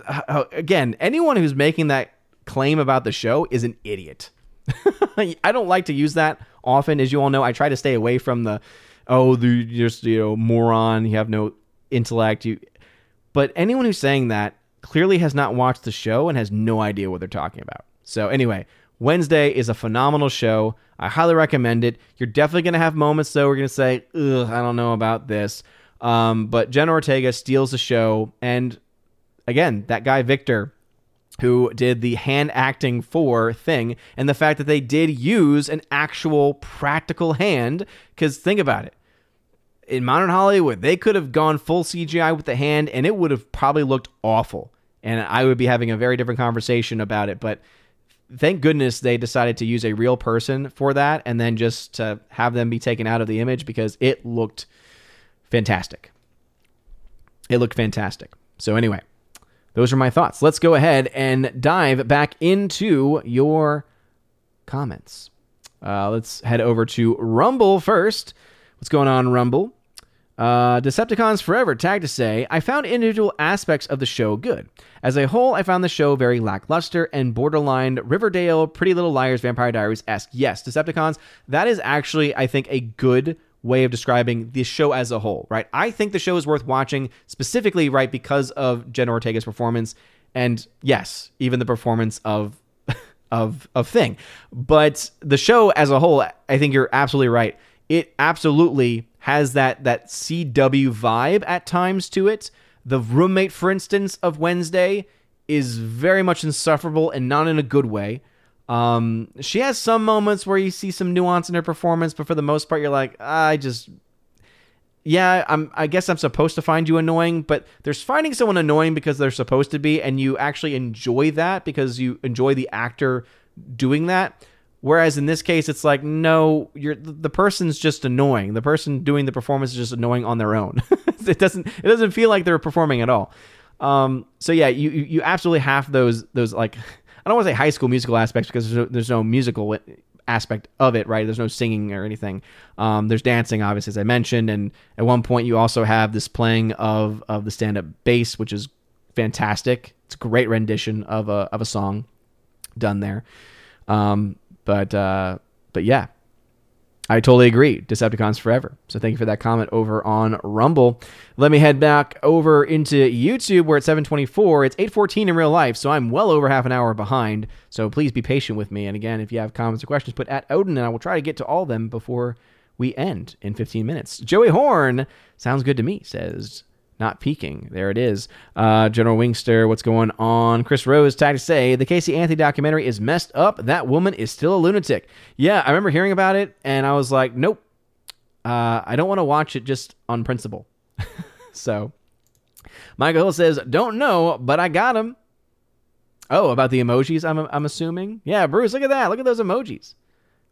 uh, again, anyone who's making that claim about the show is an idiot. I don't like to use that often as you all know. I try to stay away from the oh, the just you know moron, you have no intellect, you but anyone who's saying that clearly has not watched the show and has no idea what they're talking about. So, anyway, Wednesday is a phenomenal show. I highly recommend it. You're definitely going to have moments, though, we're going to say, ugh, I don't know about this. Um, but Jenna Ortega steals the show. And again, that guy, Victor, who did the hand acting for thing, and the fact that they did use an actual practical hand, because think about it in modern Hollywood, they could have gone full CGI with the hand and it would have probably looked awful. And I would be having a very different conversation about it. But thank goodness they decided to use a real person for that and then just to have them be taken out of the image because it looked fantastic. It looked fantastic. So, anyway, those are my thoughts. Let's go ahead and dive back into your comments. Uh, let's head over to Rumble first. What's going on, Rumble? Uh, Decepticons Forever tagged to say, I found individual aspects of the show good. As a whole, I found the show very lackluster and borderline Riverdale, Pretty Little Liars, Vampire Diaries esque. Yes, Decepticons, that is actually, I think, a good way of describing the show as a whole, right? I think the show is worth watching specifically, right, because of Jenna Ortega's performance. And yes, even the performance of of of Thing. But the show as a whole, I think you're absolutely right. It absolutely has that that CW vibe at times to it. The roommate, for instance, of Wednesday is very much insufferable and not in a good way. Um, she has some moments where you see some nuance in her performance, but for the most part, you're like, I just, yeah, I'm. I guess I'm supposed to find you annoying, but there's finding someone annoying because they're supposed to be, and you actually enjoy that because you enjoy the actor doing that. Whereas in this case, it's like, no, you're the person's just annoying. The person doing the performance is just annoying on their own. it doesn't it doesn't feel like they're performing at all. Um, so yeah, you you absolutely have those those like I don't want to say high school musical aspects because there's no, there's no musical aspect of it, right? There's no singing or anything. Um, there's dancing, obviously, as I mentioned, and at one point you also have this playing of of the stand up bass, which is fantastic. It's a great rendition of a of a song done there. Um, but uh, but yeah, I totally agree. Decepticons forever. So thank you for that comment over on Rumble. Let me head back over into YouTube where it's 724. It's 814 in real life, so I'm well over half an hour behind. So please be patient with me. And again, if you have comments or questions, put at Odin, and I will try to get to all of them before we end in 15 minutes. Joey Horn sounds good to me. Says not peaking. There it is. Uh, General Wingster, what's going on? Chris Rose, time to say the Casey Anthony documentary is messed up. That woman is still a lunatic. Yeah, I remember hearing about it, and I was like, nope. Uh, I don't want to watch it just on principle. so, Michael Hill says, don't know, but I got him. Oh, about the emojis, I'm, I'm assuming? Yeah, Bruce, look at that. Look at those emojis.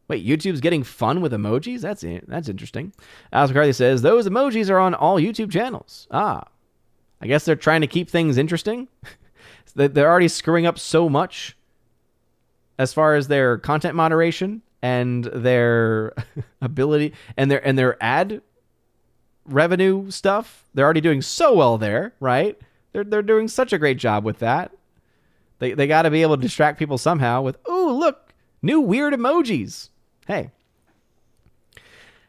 Wait, YouTube's getting fun with emojis? That's that's interesting. Alex McCarthy says those emojis are on all YouTube channels. Ah, I guess they're trying to keep things interesting. they're already screwing up so much as far as their content moderation and their ability and their and their ad revenue stuff. They're already doing so well there, right? They're they're doing such a great job with that. They they got to be able to distract people somehow with, "Ooh, look, new weird emojis." Hey,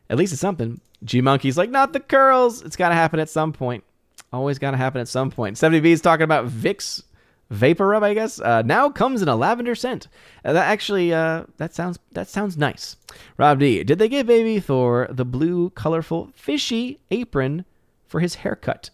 at least it's something. G Monkey's like, not the curls. It's got to happen at some point. Always got to happen at some point. 70B is talking about Vicks vapor rub, I guess. Uh, now comes in a lavender scent. Uh, that actually, uh, that sounds that sounds nice. Rob D, did they give Baby Thor the blue, colorful, fishy apron for his haircut?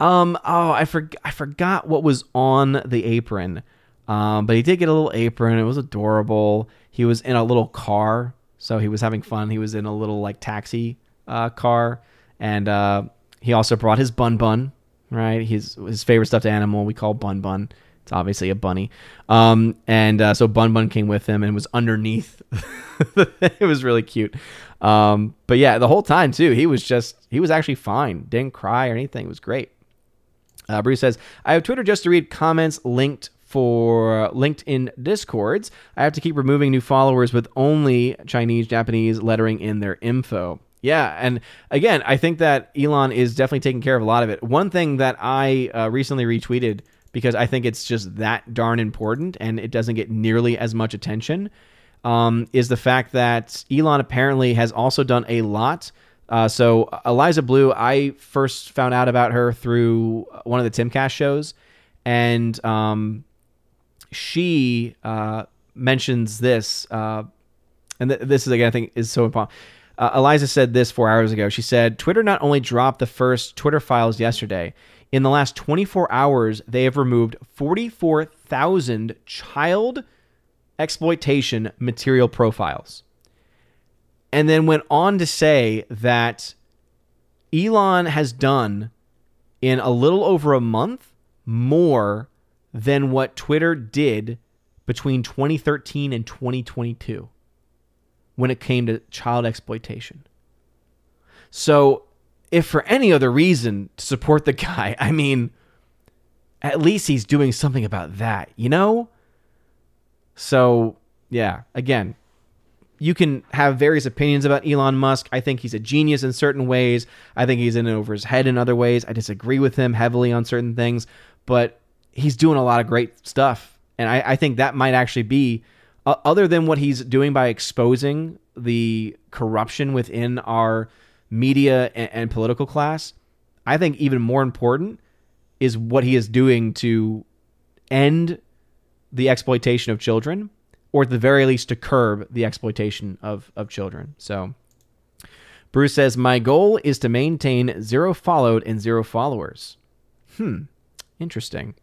Um, oh, I for, I forgot what was on the apron. Um, but he did get a little apron. It was adorable. He was in a little car so he was having fun. He was in a little like taxi uh, car, and uh, he also brought his bun bun. Right, his his favorite stuffed animal we call bun bun. It's obviously a bunny. Um, and uh, so Bun Bun came with him and was underneath. it was really cute. Um, but yeah, the whole time too, he was just he was actually fine. Didn't cry or anything. It was great. Uh, Bruce says, I have Twitter just to read comments linked for LinkedIn Discords, I have to keep removing new followers with only Chinese, Japanese lettering in their info. Yeah, and again, I think that Elon is definitely taking care of a lot of it. One thing that I uh, recently retweeted because I think it's just that darn important and it doesn't get nearly as much attention um, is the fact that Elon apparently has also done a lot. Uh, so Eliza Bleu, I first found out about her through one of the Timcast shows, and um, she uh, mentions this, uh, and th- this is again I think is so important. Uh, Eliza said this four hours ago. She said Twitter not only dropped the first Twitter files yesterday. In the last 24 hours, they have removed 44,000 child exploitation material profiles. And then went on to say that Elon has done in a little over a month more than what Twitter did between 2013 and 2022 when it came to child exploitation. So, if for any other reason to support the guy, I mean, at least he's doing something about that, you know? So, yeah, again, you can have various opinions about Elon Musk. I think he's a genius in certain ways. I think he's in over his head in other ways. I disagree with him heavily on certain things, but he's doing a lot of great stuff, and I, I think that might actually be uh, other than what he's doing by exposing the corruption within our media and, and political class. I think even more important is what he is doing to end the exploitation of children, or at the very least to curb the exploitation of, of children. So Bruce says, My goal is to maintain zero followed and zero followers. Hmm. Interesting.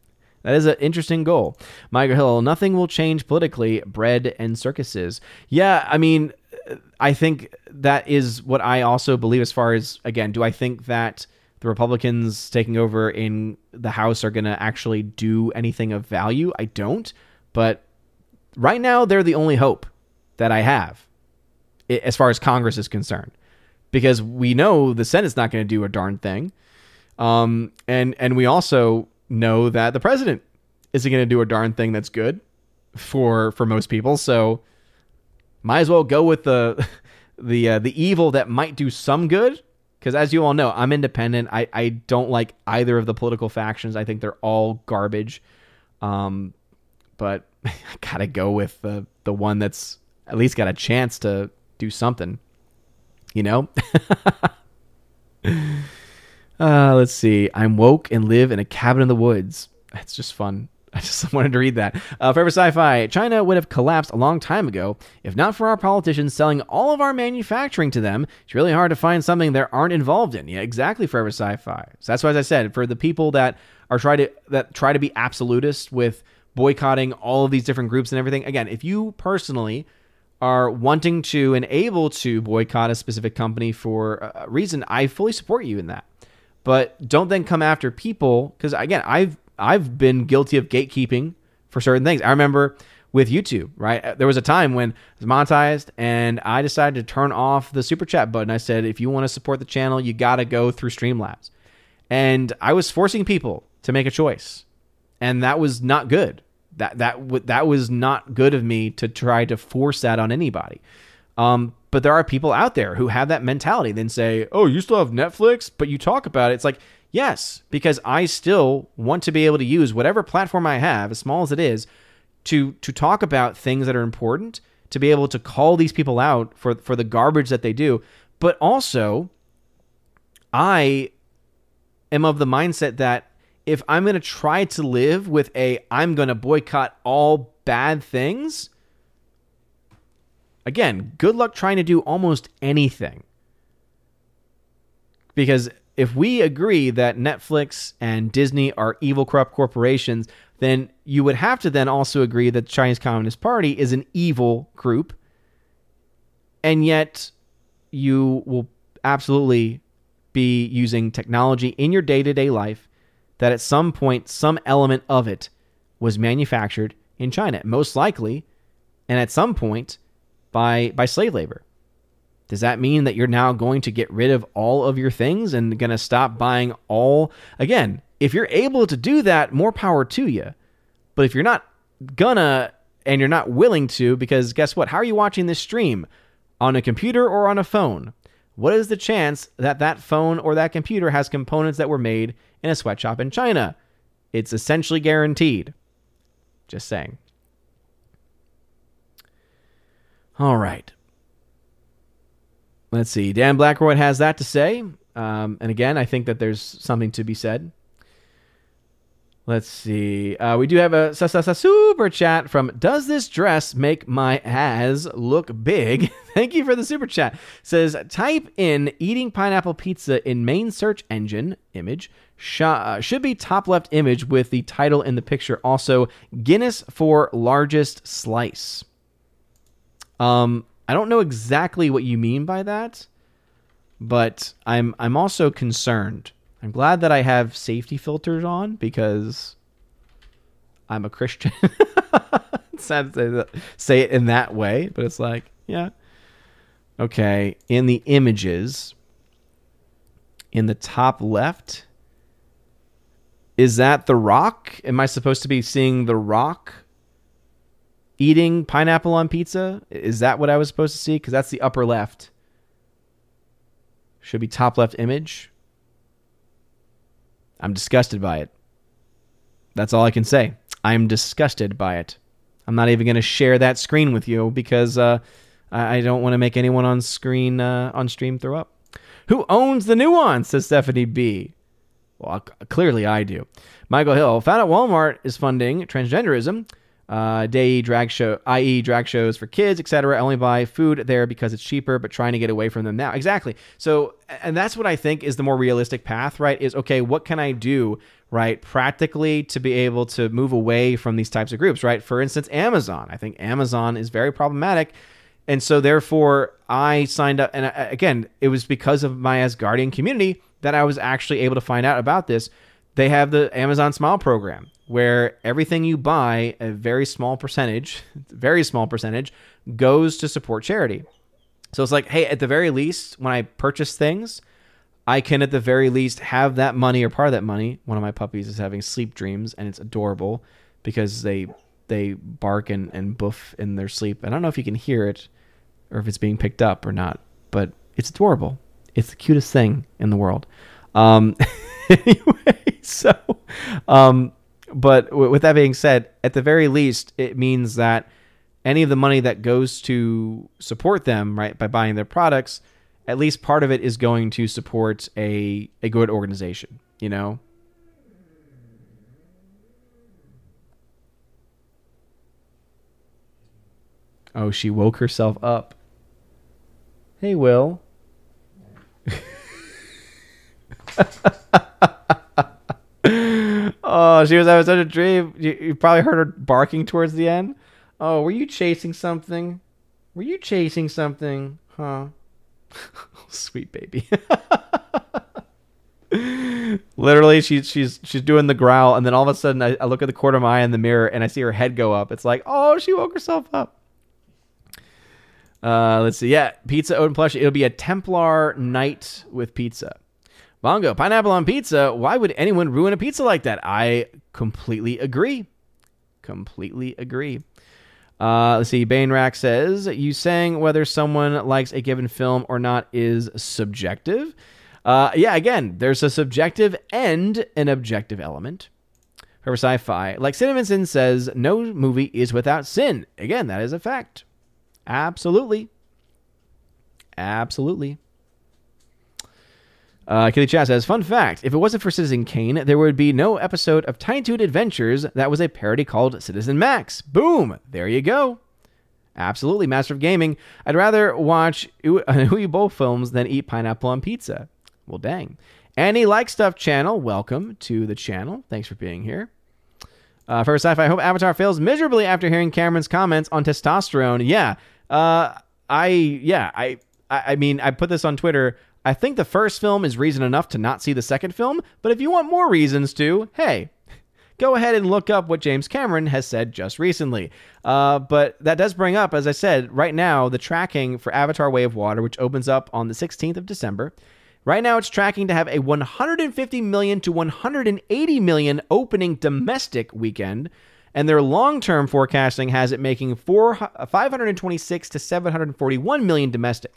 That is an interesting goal. Michael Hill, nothing will change politically, bread and circuses. Yeah, I mean, I think that is what I also believe as far as, again, do I think that the Republicans taking over in the House are going to actually do anything of value? I don't. But right now, they're the only hope that I have as far as Congress is concerned. Because we know the Senate's not going to do a darn thing. Um, and and we also know that the president isn't going to do a darn thing that's good for for most people. So might as well go with the the uh, the evil that might do some good. Because as you all know, I'm independent. I, I don't like either of the political factions. I think they're all garbage. Um, but I gotta go with the the one that's at least got a chance to do something. You know. Uh, let's see. I'm woke and live in a cabin in the woods. That's just fun. I just wanted to read that. Uh, Forever Sci-Fi. China would have collapsed a long time ago if not for our politicians selling all of our manufacturing to them. It's really hard to find something they aren't involved in. Yeah, exactly. Forever Sci-Fi. So that's why, as I said, for the people that are try to that try to be absolutist with boycotting all of these different groups and everything. Again, if you personally are wanting to and able to boycott a specific company for a reason, I fully support you in that. But don't then come after people because again, I've I've been guilty of gatekeeping for certain things. I remember with YouTube, right? There was a time when it was monetized and I decided to turn off the super chat button. I said, if you want to support the channel, you got to go through Streamlabs. And I was forcing people to make a choice. And that was not good. That that w- that was not good of me to try to force that on anybody. Um, but there are people out there who have that mentality. Then say, "Oh, you still have Netflix, but you talk about it." It's like, yes, because I still want to be able to use whatever platform I have, as small as it is, to to talk about things that are important, to be able to call these people out for for the garbage that they do, but also I am of the mindset that if I'm going to try to live with a I'm going to boycott all bad things, again, good luck trying to do almost anything. Because if we agree that Netflix and Disney are evil, corrupt corporations, then you would have to then also agree that the Chinese Communist Party is an evil group. And yet, you will absolutely be using technology in your day to day life that at some point, some element of it was manufactured in China, most likely, and at some point by, by slave labor. Does that mean that you're now going to get rid of all of your things and going to stop buying all? Again, if you're able to do that, more power to you. But if you're not gonna and you're not willing to, because guess what? How are you watching this stream? On a computer or on a phone? what is the chance that that phone or that computer has components that were made in a sweatshop in China? It's essentially guaranteed. Just saying. All right. Let's see. Dan Blackroyd has that to say. Um, and again, I think that there's something to be said. Let's see. Uh, we do have a super chat from Does this dress make my ass look big? Thank you for the super chat. Says type in eating pineapple pizza in main search engine image. Sh- uh, should be top left image with the title in the picture. Also Guinness for largest slice. Um, I don't know exactly what you mean by that, but I'm I'm also concerned I'm glad that I have safety filters on because I'm a Christian. sad to say it in that way, but it's like, yeah. Okay, in the images, in the top left, is that the rock? Am I supposed to be seeing the rock eating pineapple on pizza? Is that what I was supposed to see? Because that's the upper left. Should be top left image. I'm disgusted by it. That's all I can say. I'm disgusted by it. I'm not even going to share that screen with you because uh, I don't want to make anyone on screen uh, on stream throw up. Who owns the nuance? Says Stephanie B. Well, clearly I do. Michael Hill found out Walmart is funding transgenderism uh, day drag show, i.e., drag shows for kids, etc. I only buy food there because it's cheaper, but trying to get away from them now. Exactly. So, and that's what I think is the more realistic path, right? Is okay, what can I do, right, practically to be able to move away from these types of groups, right? For instance, Amazon. I think Amazon is very problematic. And so, therefore, I signed up. And uh, again, it was because of my Asgardian community that I was actually able to find out about this. They have the Amazon Smile program where everything you buy, a very small percentage, very small percentage, goes to support charity. So it's like, hey, at the very least, when I purchase things, I can at the very least have that money or part of that money. One of my puppies is having sleep dreams and it's adorable because they they bark and, and boof in their sleep. I don't know if you can hear it or if it's being picked up or not, but it's adorable. It's the cutest thing in the world. Um, anyway, so, um, but w- with that being said, at the very least, it means that any of the money that goes to support them, right, by buying their products, at least part of it is going to support a a good organization, you know. Oh, she woke herself up. Hey, Will. oh, she was having such a dream. You, you probably heard her barking towards the end. Oh, were you chasing something? Were you chasing something? Huh? Sweet baby. Literally, she's she's she's doing the growl, and then all of a sudden, I, I look at the corner of my eye in the mirror, and I see her head go up. It's like, oh, she woke herself up. Uh, let's see. Yeah, pizza, oat, and plush. It'll be a Templar night with pizza. Bongo, pineapple on pizza. Why would anyone ruin a pizza like that? I completely agree. Completely agree. Uh, let's see. Bainrack says, You saying whether someone likes a given film or not is subjective. Uh, yeah, again, there's a subjective and an objective element. For sci fi, like Cinnamon Sin says, no movie is without sin. Again, that is a fact. Absolutely. Absolutely. Uh, Kitty Chat says, Fun fact if it wasn't for Citizen Kane, there would be no episode of Tiny Toon Adventures that was a parody called Citizen Max. Boom! There you go. Absolutely, Master of Gaming. I'd rather watch Uwe films than eat pineapple on pizza. Well, dang. Annie Like Stuff channel, welcome to the channel. Thanks for being here. Uh, for sci-fi, I hope Avatar fails miserably after hearing Cameron's comments on testosterone. Yeah, uh, I yeah I I mean I put this on Twitter. I think the first film is reason enough to not see the second film, but if you want more reasons to, hey, go ahead and look up what James Cameron has said just recently. Uh, but that does bring up, as I said, right now, the tracking for Avatar Way of Water, which opens up on the 16th of December. Right now, it's tracking to have a 150 million to 180 million opening domestic weekend, and their long-term forecasting has it making four, 526 to 741 million domestic.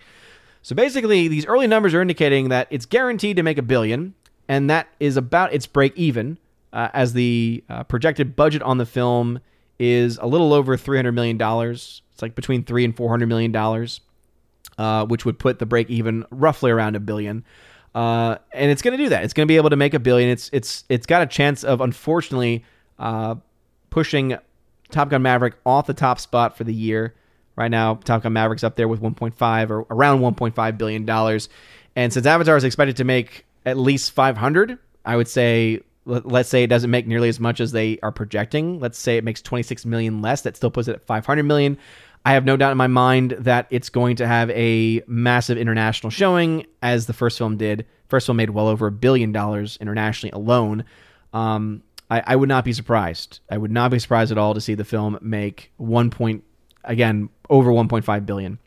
So basically, these early numbers are indicating that it's guaranteed to make a billion, and that is about its break even, uh, as the uh, projected budget on the film is a little over $300 million. It's like between three and $400 million, uh, which would put the break even roughly around a billion. Uh, and it's going to do that. It's going to be able to make a billion. It's it's it's got a chance of unfortunately uh, pushing Top Gun Maverick off the top spot for the year. Right now, Top Gun Maverick's up there with 1.5 or around 1.5 billion dollars. And since Avatar is expected to make at least 500, I would say let's say it doesn't make nearly as much as they are projecting. Let's say it makes 26 million less. That still puts it at 500 million. I have no doubt in my mind that it's going to have a massive international showing, as the first film did. First film made well over a billion dollars internationally alone. Um, I, I, would not be surprised. I would not be surprised at all to see the film make one point again over 1.5 billion.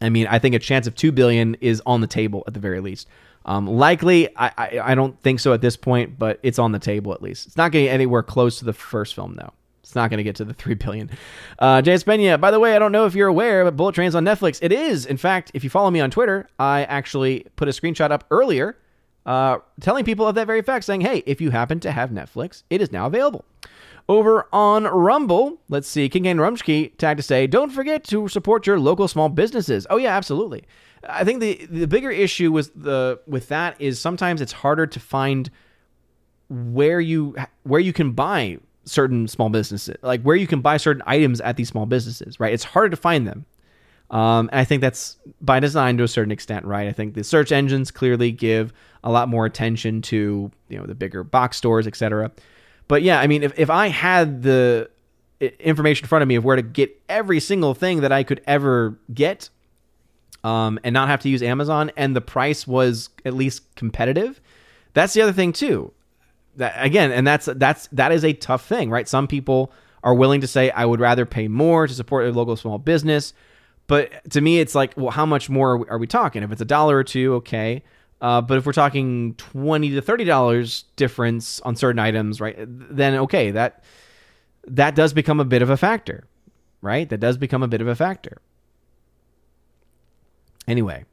I mean, I think a chance of two billion is on the table at the very least. Um, likely, I, I, I don't think so at this point, but it's on the table at least. It's not getting anywhere close to the first film though. It's not going to get to the three billion. Uh, Pena, by the way, I don't know if you're aware, but Bullet Train's on Netflix. It is, in fact, if you follow me on Twitter, I actually put a screenshot up earlier, uh, telling people of that very fact, saying, "Hey, if you happen to have Netflix, it is now available." Over on Rumble, let's see, King Kane Rumsky tagged to say, "Don't forget to support your local small businesses." Oh yeah, absolutely. I think the the bigger issue with the with that is sometimes it's harder to find where you where you can buy certain small businesses, like where you can buy certain items at these small businesses, right? It's harder to find them. Um, and I think that's by design to a certain extent, right? I think the search engines clearly give a lot more attention to you know the bigger box stores, etc. But yeah, I mean, if, if I had the information in front of me of where to get every single thing that I could ever get, um, and not have to use Amazon, and the price was at least competitive, that's the other thing too that again, and that's that's that is a tough thing, right? Some people are willing to say, I would rather pay more to support a local small business. But to me, it's like, well, how much more are we, are we talking? If it's a dollar or two, okay. Uh, but if we're talking twenty to thirty dollars difference on certain items, right? Then okay, that that does become a bit of a factor, right? That does become a bit of a factor. Anyway,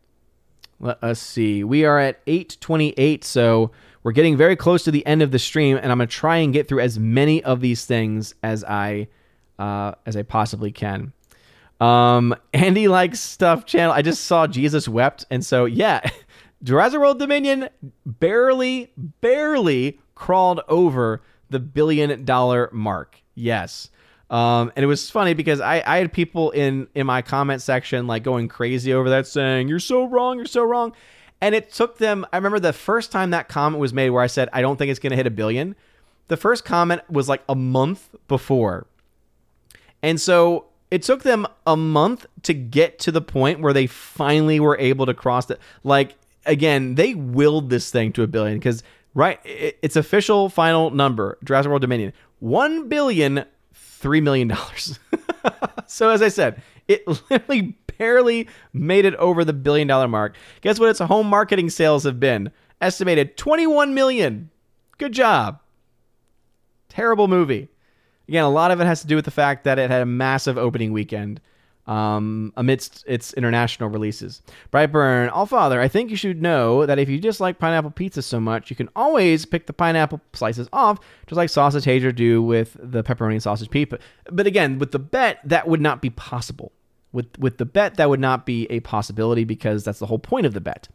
let us see. We are at eight twenty eight, so we're getting very close to the end of the stream, and I'm gonna try and get through as many of these things as I uh, as I possibly can. Um, Andy likes stuff channel. I just saw Jesus wept, and so yeah, Jurassic World Dominion barely, barely crawled over the billion dollar mark. Yes. Um, and it was funny because I, I had people in in my comment section like going crazy over that, saying you're so wrong, you're so wrong. And it took them. I remember the first time that comment was made where I said I don't think it's going to hit a billion. The first comment was like a month before, and so it took them a month to get to the point where they finally were able to cross it. Like again, they willed this thing to a billion because right, it's official final number. Jurassic World Dominion, one billion three million dollars. so as I said, it literally barely made it over the billion dollar mark. Guess what its home marketing sales have been? Estimated 21 million. Good job. Terrible movie. Again, a lot of it has to do with the fact that it had a massive opening weekend um, amidst its international releases. Brightburn, All Father, I think you should know that if you dislike pineapple pizza so much, you can always pick the pineapple slices off, just like Sausage Hager do with the pepperoni and sausage pizza. But again, with the bet, that would not be possible. With with the bet, that would not be a possibility because that's the whole point of the bet.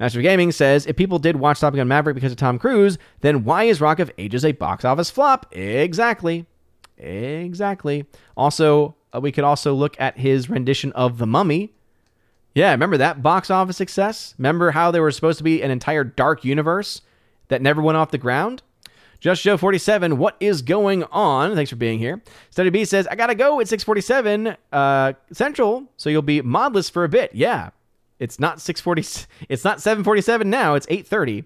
Master Gaming says if people did watch Top Gun Maverick because of Tom Cruise, then why is Rock of Ages a box office flop? Exactly. Exactly. Also, uh, we could also look at his rendition of The Mummy. Yeah, remember that box office success? Remember how there was supposed to be an entire dark universe that never went off the ground? Just Joe 47, what is going on? Thanks for being here. Study B says, I gotta go at 647 uh, Central, so you'll be modless for a bit. Yeah. It's not 640 it's not 747 now, it's 830.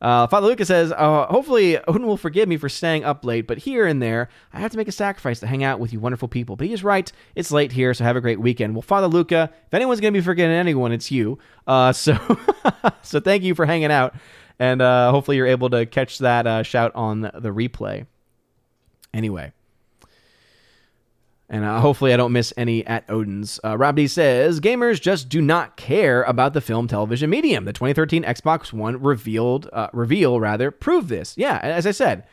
Uh, Father Lucas says, uh, hopefully Odin will forgive me for staying up late, but here and there, I have to make a sacrifice to hang out with you wonderful people. But he is right. It's late here, so have a great weekend. Well, Father Luca, if anyone's going to be forgetting anyone, it's you. Uh, so, so thank you for hanging out. And uh, hopefully you're able to catch that uh, shout on the replay. Anyway, and uh, hopefully, I don't miss any at Odin's. Uh, Rob D says gamers just do not care about the film television medium. The 2013 Xbox One revealed uh, reveal rather proved this. Yeah, as I said,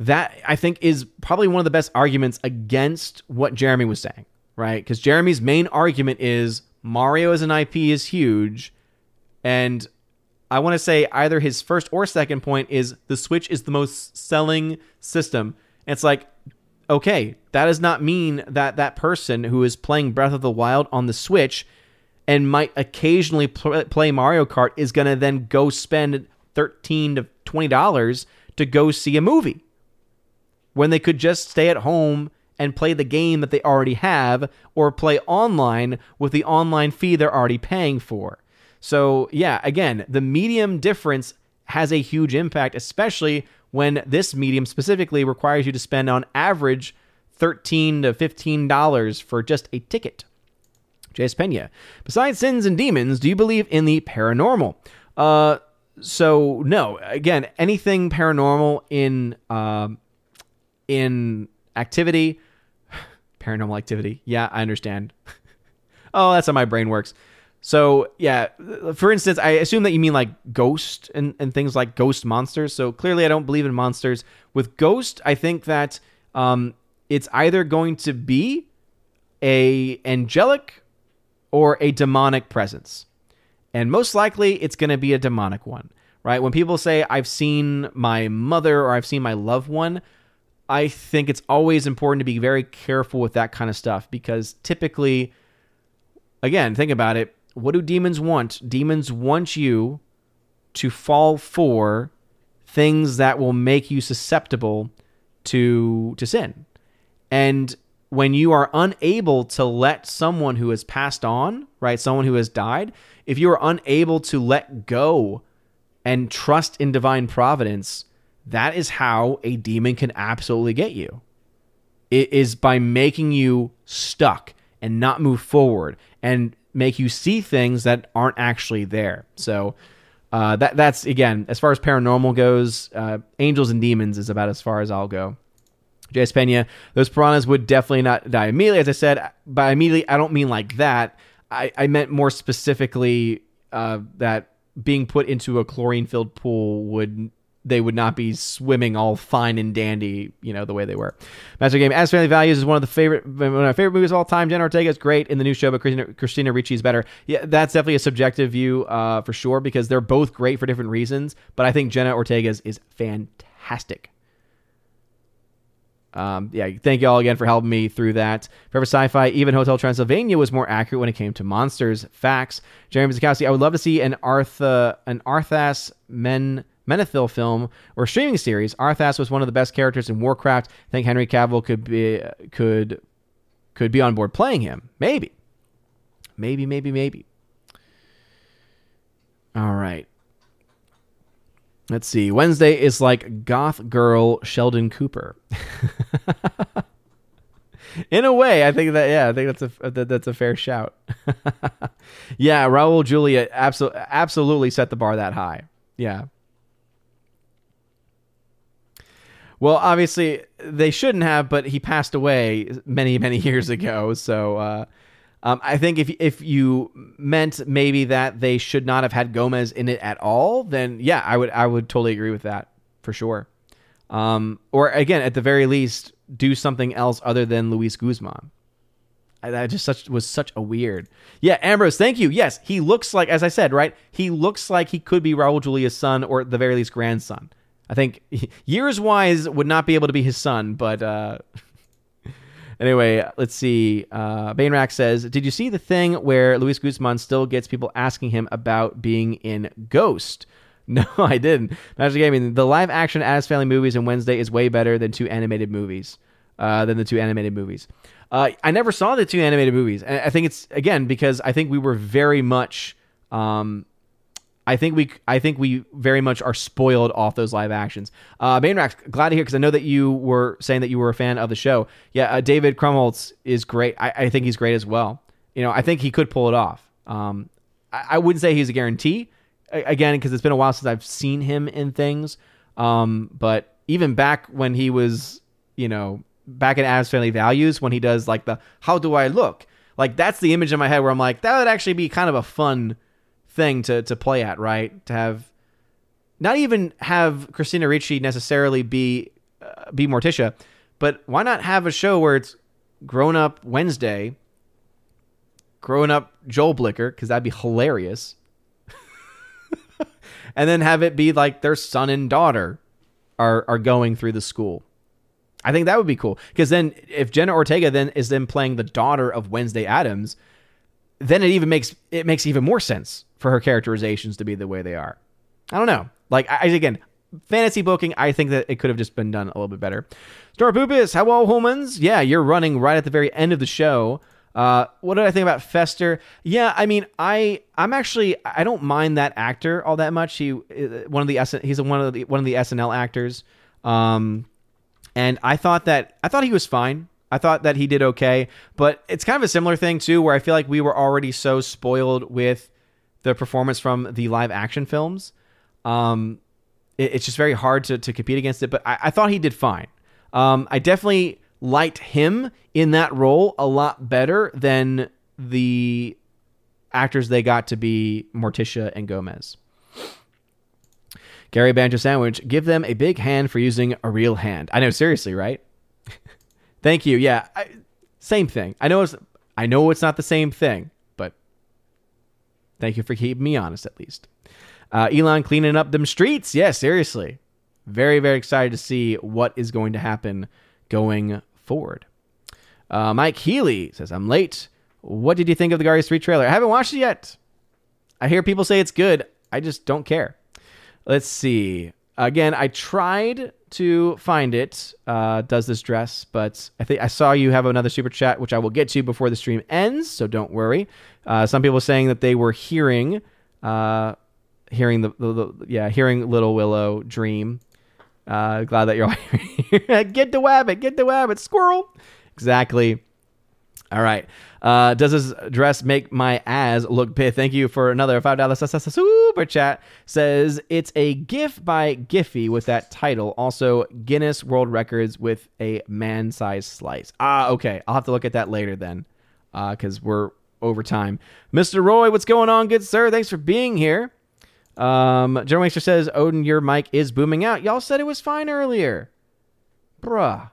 that I think is probably one of the best arguments against what Jeremy was saying. Right? Because Jeremy's main argument is Mario as an IP is huge, and I want to say either his first or second point is the Switch is the most selling system. And it's like okay, that does not mean that that person who is playing Breath of the Wild on the Switch and might occasionally pl- play Mario Kart is going to then go spend 13 to $20 to go see a movie when they could just stay at home and play the game that they already have or play online with the online fee they're already paying for. So, yeah, again, the medium difference has a huge impact, especially when this medium specifically requires you to spend on average 13 to $15 for just a ticket. Jace Pena. Besides sins and demons, do you believe in the paranormal? Uh, so no. Again, anything paranormal in uh, in activity, paranormal activity. Yeah, I understand. oh, that's how my brain works. So yeah, for instance, I assume that you mean like ghost and, and things like ghost monsters. So clearly, I don't believe in monsters. With ghost, I think that um, it's either going to be a angelic or a demonic presence, and most likely it's going to be a demonic one. Right? When people say I've seen my mother or I've seen my loved one, I think it's always important to be very careful with that kind of stuff because typically, again, think about it what do demons want? Demons want you to fall for things that will make you susceptible to to sin. And when you are unable to let someone who has passed on, right, someone who has died, if you are unable to let go and trust in divine providence, that is how a demon can absolutely get you. It is by making you stuck and not move forward and make you see things that aren't actually there. So uh, that that's again as far as paranormal goes. Uh, angels and demons is about as far as I'll go. Jace Pena, those piranhas would definitely not die immediately. As I said, by immediately, I don't mean like that. I, I meant more specifically uh, that being put into a chlorine filled pool would they would not be swimming all fine and dandy, you know, the way they were. Master Game as Family Values is one of the favorite one of my favorite movies of all time. Jenna Ortega is great in the new show, but Christina, Christina Ricci is better. Yeah, that's definitely a subjective view uh, for sure because they're both great for different reasons. But I think Jenna Ortega's is, fantastic. Um, yeah, thank you all again for helping me through that. Forever Sci-Fi, even Hotel Transylvania was more accurate when it came to monsters. Facts. Jeremy Zakowski, I would love to see an Artha, an Arthas Men Menethil film or streaming series. Arthas was one of the best characters in Warcraft. I think Henry Cavill could be could could be on board playing him. Maybe, maybe, maybe, maybe. All right. Let's see. Wednesday is like goth girl Sheldon Cooper. In a way, I think that yeah, I think that's a that, that's a fair shout. yeah, Raul Julia absolutely absolutely set the bar that high. Yeah. Well, obviously they shouldn't have, but he passed away many many years ago. So uh, um, I think if if you meant maybe that they should not have had Gomez in it at all, then yeah, I would I would totally agree with that for sure. Um, or again, at the very least, do something else other than Luis Guzman. That just such was such a weird. Yeah, Ambrose, thank you. Yes, he looks like, as I said, right? He looks like he could be Raul Julia's son, or at the very least, grandson. I think years wise would not be able to be his son, but uh, Anyway, let's see. Uh, Bainrack says, "Did you see the thing where Luis Guzman still gets people asking him about being in Ghost?" No, I didn't. Magic Gaming. The live action Addams Family movies in Wednesday is way better than two animated movies. Uh, than the two animated movies. Uh, I never saw the two animated movies, and I think it's again because I think we were very much um, I think we I think we very much are spoiled off those live actions. Uh, Mainrax, glad to hear because I know that you were saying that you were a fan of the show. Yeah, uh, David Krumholtz is great. I, I, think he's great as well. You know, I think he could pull it off. Um, I, I, wouldn't say he's a guarantee again because it's been a while since I've seen him in things. Um, but even back when he was, you know, back in Addams Family Values when he does like the "How do I look?" Like that's the image in my head where I'm like that would actually be kind of a fun thing to to play at, right? To have not even have Christina Ricci necessarily be uh, be Morticia, but why not have a show where it's grown up Wednesday, growing up Joel Glicker because that'd be hilarious, and then have it be like their son and daughter are are going through the school. I think that would be cool because then if Jenna Ortega then is then playing the daughter of Wednesday Addams, then it even makes it makes even more sense for her characterizations to be the way they are. I don't know. Like I again, fantasy booking, I think that it could have just been done a little bit better. Star Poopus, hello humans. Yeah, you're running right at the very end of the show. Uh, what did I think about Fester? Yeah, I mean, I I'm actually I don't mind that actor all that much. He uh, one of the he's one of the one of the SNL actors. Um, and I thought that I thought he was fine. I thought that he did okay, but it's kind of a similar thing too, where I feel like we were already so spoiled with the performance from the live action films. Um, it, it's just very hard to, to compete against it, but I, I thought he did fine. Um, I definitely liked him in that role a lot better than the actors they got to be Morticia and Gomez. Gary Banjo Sandwich, give them a big hand for using a real hand. I know, seriously, right? Thank you. Yeah, I, same thing. I know it's I know it's not the same thing, but thank you for keeping me honest at least. Uh, Elon cleaning up them streets. Yeah, seriously. Very very excited to see what is going to happen going forward. Uh, Mike Healy says, "I'm late. What did you think of the Guardians 3 trailer? I haven't watched it yet. I hear people say it's good. I just don't care. Let's see. Again, I tried to find it. Uh, does this dress? But I think I saw you have another super chat, which I will get to before the stream ends. So don't worry. Uh, some people saying that they were hearing, uh, hearing the, the, the, yeah, hearing Little Willow dream. Uh, glad that you're all here. get the wabbit, get the wabbit, squirrel. Exactly. All right. Uh, does this dress make my ass look big? Thank you for another five dollars super chat. Says it's a GIF by Giphy with that title. Also Guinness World Records with a man-sized slice. Ah, okay. I'll have to look at that later then, because uh, we're over time. Mr. Roy, what's going on, good sir? Thanks for being here. Um, General Waster says Odin, your mic is booming out. Y'all said it was fine earlier, bruh.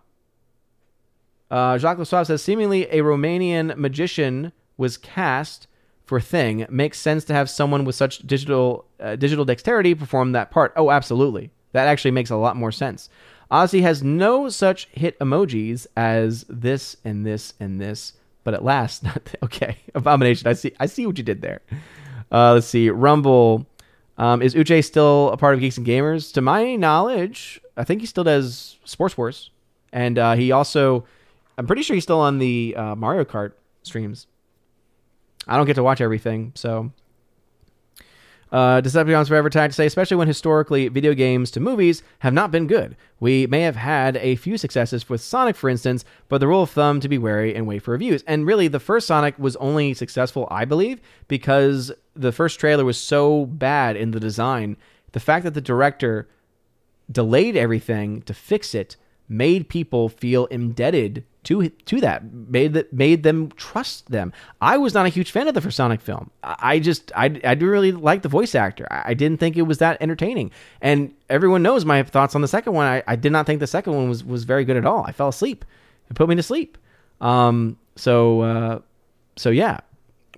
Uh, Jacques Lassois says seemingly a Romanian magician was cast for Thing. Makes sense to have someone with such digital uh, digital dexterity perform that part. Oh, absolutely. That actually makes a lot more sense. Odysee has no such hit emojis as this and this and this, but at last, not okay, Abomination. I see. I see what you did there. Uh, let's see. Rumble. Um, is Uche still a part of Geeks and Gamers? To my knowledge, I think he still does Sports Wars, and uh, he also, I'm pretty sure he's still on the uh, Mario Kart streams. I don't get to watch everything, so uh, Decepticons Forever tried to say, especially when historically video games to movies have not been good. We may have had a few successes with Sonic, for instance, but the rule of thumb to be wary and wait for reviews. And really, the first Sonic was only successful, I believe, because the first trailer was so bad in the design. The fact that the director delayed everything to fix it made people feel indebted to to that made that made them trust them. I was not a huge fan of the first Sonic film. I just I I didn't really like the voice actor. I didn't think it was that entertaining. And everyone knows my thoughts on the second one. I, I did not think the second one was was very good at all. I fell asleep. It put me to sleep. Um. So uh. So yeah.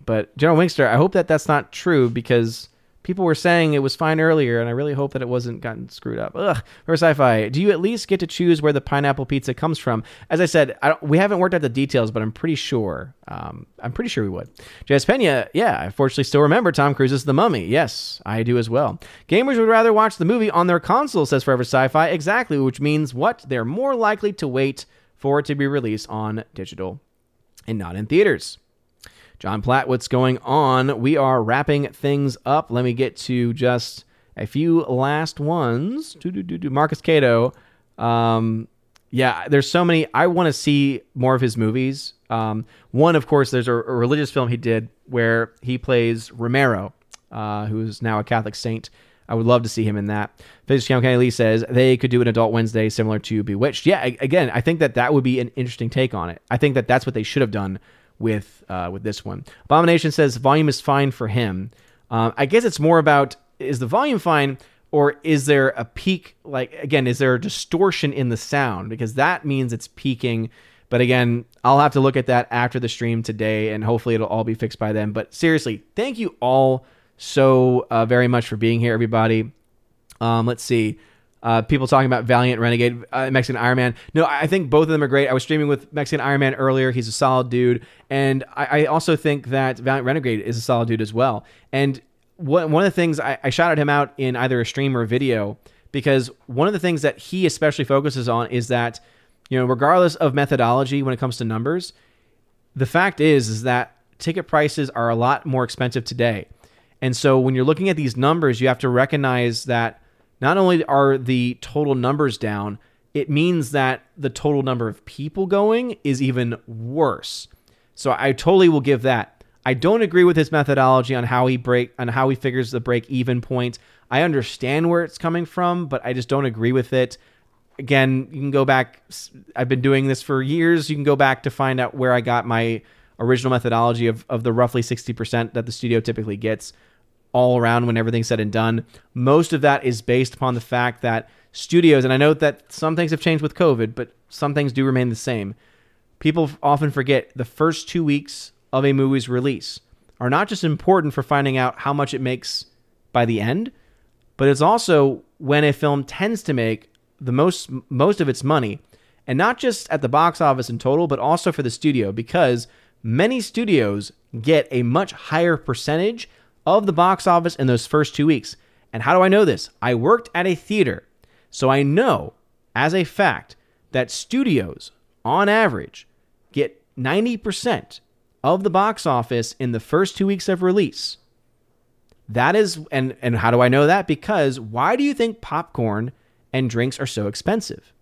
But General Wingster, I hope that that's not true because people were saying it was fine earlier, and I really hope that it wasn't gotten screwed up. Ugh. Sci-fi, do you at least get to choose where the pineapple pizza comes from? As I said, I we haven't worked out the details, but I'm pretty sure. Um, I'm pretty sure we would. Jazz Pena, yeah, I fortunately still remember Tom Cruise's The Mummy. Yes, I do as well. Gamers would rather watch the movie on their console, says Forever Sci-Fi. Exactly, which means what? They're more likely to wait for it to be released on digital and not in theaters. John Platt, what's going on? We are wrapping things up. Let me get to just a few last ones. Marcus Cato. Um, yeah, there's so many. I want to see more of his movies. Um, one, of course, there's a, a, religious film he did where he plays Romero, uh, who's now a Catholic saint. I would love to see him in that. Physics Count Kenny Lee says they could do an Adult Wednesday similar to Bewitched. Yeah, again, I think that that would be an interesting take on it. I think that that's what they should have done with uh, with this one. Abomination says volume is fine for him. Um, I guess it's more about is the volume fine or is there a peak? Like again, is there a distortion in the sound? Because that means it's peaking. But again, I'll have to look at that after the stream today, and hopefully it'll all be fixed by then. But seriously, thank you all so uh, very much for being here, everybody. Um, let's see. Uh, people talking about Valiant, Renegade, uh, Mexican Iron Man. No, I think both of them are great. I was streaming with Mexican Iron Man earlier. He's a solid dude, and I, I also think that Valiant Renegade is a solid dude as well. And what, one of the things I, I shouted him out in either a stream or a video because one of the things that he especially focuses on is that you know regardless of methodology when it comes to numbers, the fact is is that ticket prices are a lot more expensive today. And so when you're looking at these numbers, you have to recognize that not only are the total numbers down, it means that the total number of people going is even worse. So I totally will give that. I don't agree with his methodology on how he break on how he figures the break even point. I understand where it's coming from, but I just don't agree with it. Again, you can go back I've been doing this for years. You can go back to find out where I got my original methodology of, of the roughly 60% that the studio typically gets all around when everything's said and done. Most of that is based upon the fact that studios, and I know that some things have changed with COVID, but some things do remain the same. People often forget the first two weeks of a movie's release are not just important for finding out how much it makes by the end, but it's also when a film tends to make the most most of its money, and not just at the box office in total, but also for the studio because many studios get a much higher percentage of the box office in those first two weeks. And how do I know this? I worked at a theater, so I know as a fact that studios, on average, get 90% of the box office in the first two weeks of release. That is, and, and how do I know that? Because why do you think popcorn and drinks are so expensive?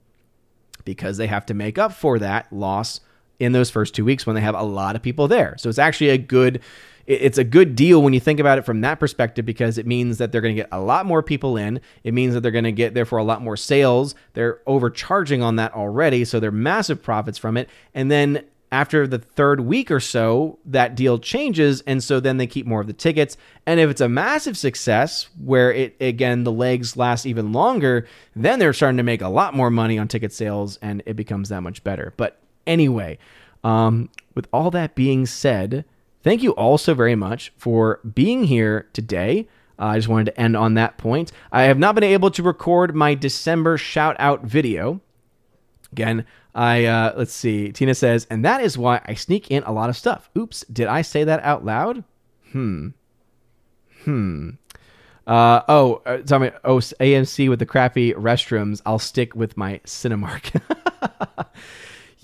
Because they have to make up for that loss in those first two weeks when they have a lot of people there. So it's actually a good it's a good deal when you think about it from that perspective because it means that they're going to get a lot more people in. It means that they're going to get therefore a lot more sales. They're overcharging on that already, so they're massive profits from it. And then after the third week or so, that deal changes, and so then they keep more of the tickets. And if it's a massive success, where it again the legs last even longer, then they're starting to make a lot more money on ticket sales, and it becomes that much better. But anyway, um, with all that being said, Thank you all so very much for being here today. Uh, I just wanted to end on that point. I have not been able to record my December shout out video. Again, I uh, let's see. Tina says, and that is why I sneak in a lot of stuff. Oops, did I say that out loud? Hmm. Hmm. Uh, oh, uh, tell me, oh, AMC with the crappy restrooms. I'll stick with my Cinemark.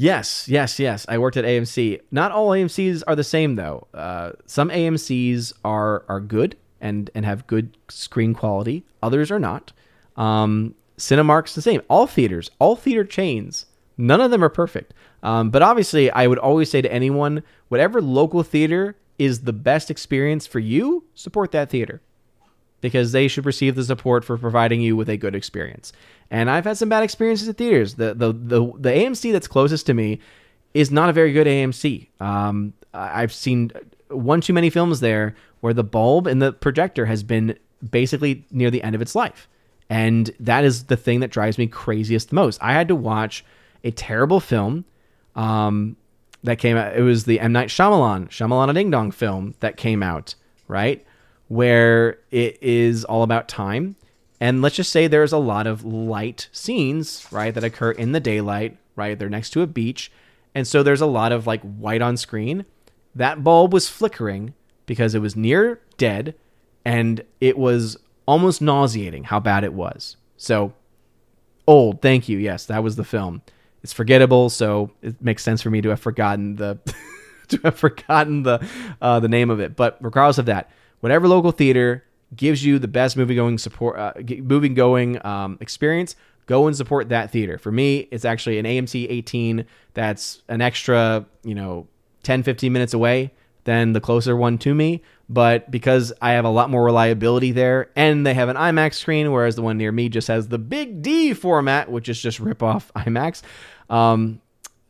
yes, yes, yes. I worked at AMC. Not all AMC's are the same though. Uh, some AMC's are are good and and have good screen quality. Others are not. Um, Cinemark's the same. All theaters, all theater chains, none of them are perfect. Um, but obviously, I would always say to anyone, whatever local theater is the best experience for you, support that theater because they should receive the support for providing you with a good experience. And I've had some bad experiences at theaters. The the the, the AMC that's closest to me is not a very good AMC. Um, I've seen one too many films there where the bulb in the projector has been basically near the end of its life. And that is the thing that drives me craziest the most. I had to watch a terrible film um, that came out. It was the M. Night Shyamalan, Shyamalan a Ding Dong film that came out, right? Where it is all about time. And let's just say there's a lot of light scenes, right, that occur in the daylight, right? They're next to a beach. And so there's a lot of like white on screen. That bulb was flickering because it was near dead and it was almost nauseating how bad it was. So, old, thank you. Yes, that was the film. It's forgettable, so it makes sense for me to have forgotten the to have forgotten the uh, the name of it. But regardless of that, whatever local theater gives you the best movie going support, uh, movie going um, experience, go and support that theater. For me, it's actually an AMC 18 that's an extra, you know, 10, 15 minutes away than the closer one to me. But because I have a lot more reliability there and they have an IMAX screen, whereas the one near me just has the big D format, which is just rip off IMAX. Um,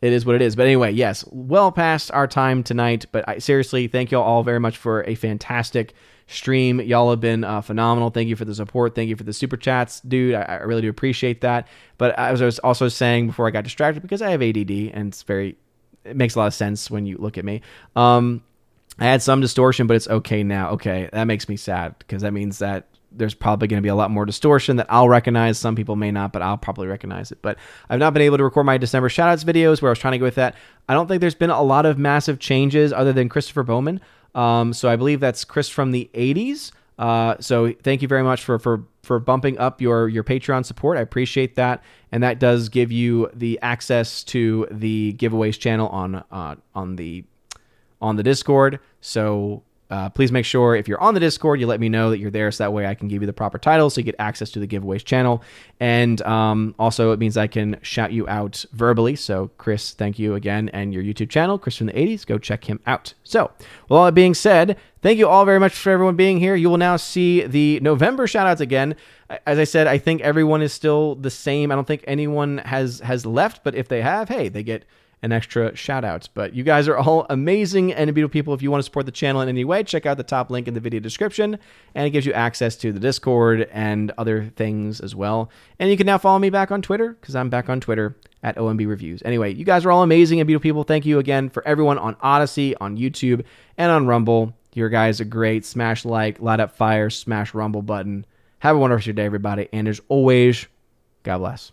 it is what it is. But anyway, yes, well past our time tonight. But I, seriously, thank you all all very much for a fantastic stream. Y'all have been uh, phenomenal. Thank you for the support. Thank you for the super chats, dude. I, I, really do appreciate that. But as I was also saying before I got distracted, because I have ADD and it's very, it makes a lot of sense when you look at me. Um, I had some distortion, but it's okay now. Okay, that makes me sad because that means that there's probably going to be a lot more distortion that I'll recognize. Some people may not, but I'll probably recognize it. But I've not been able to record my December shoutouts videos where I was trying to go with that. I don't think there's been a lot of massive changes other than Christopher Bowman. Um, so I believe that's Chris from the 80s. Uh, so thank you very much for for for bumping up your your Patreon support. I appreciate that, and that does give you the access to the giveaways channel on uh, on the on the Discord. So uh, please make sure if you're on the Discord, you let me know that you're there, so that way I can give you the proper title, so you get access to the giveaways channel. And um, also, it means I can shout you out verbally. So, Chris, thank you again, and your YouTube channel, Chris from the 80s, go check him out. So, with all that being said, thank you all very much for everyone being here. You will now see the November shoutouts again. As I said, I think everyone is still the same. I don't think anyone has has left, but if they have, hey, they get an extra shout out. But you guys are all amazing and beautiful people. If you want to support the channel in any way, check out the top link in the video description, and it gives you access to the Discord and other things as well. And you can now follow me back on Twitter because I'm back on Twitter at OMB Reviews. Anyway, you guys are all amazing and beautiful people. Thank you again for everyone on Odysee, on YouTube, and on Rumble. Your guys are great. Smash like, light up fire, smash Rumble button. Have a wonderful day, everybody. And as always, God bless.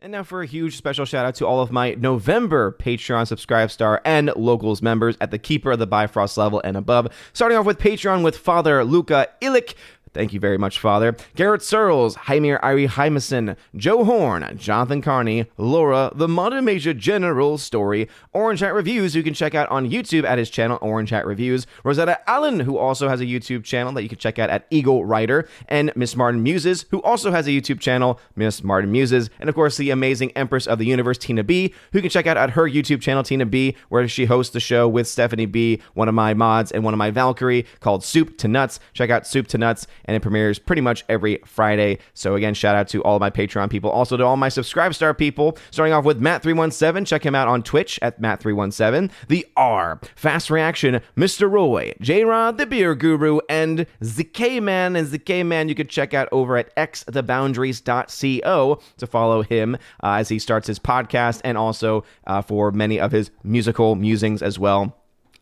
And now for a huge special shout out to all of my November Patreon Subscribe Star and Locals members at the Keeper of the Bifrost level and above. Starting off with Patreon with Father Luca Illich, Thank you very much, Father. Garrett Searles, Jaimir Irie Hymason, Joe Horn, Jonathan Carney, Laura, The Modern Major General Story, Orange Hat Reviews, who you can check out on YouTube at his channel, Orange Hat Reviews, Rosetta Allen, who also has a YouTube channel that you can check out at Eagle Writer, and Miss Martin Muses, who also has a YouTube channel, Miss Martin Muses, and of course the amazing Empress of the Universe, Tina B, who you can check out at her YouTube channel, Tina B, where she hosts the show with Stephanie B, one of my mods, and one of my Valkyrie called Soup to Nuts. Check out Soup to Nuts and it premieres pretty much every Friday. So again, shout out to all my Patreon people, also to all my Subscribe Star people. Starting off with Matt317, check him out on Twitch at Matt317. The R, Fast Reaction, Mr. Roy, J Rod, the Beer Guru, and ZK Man. And ZK Man, you can check out over at xtheboundaries.co to follow him uh, as he starts his podcast and also uh, for many of his musical musings as well.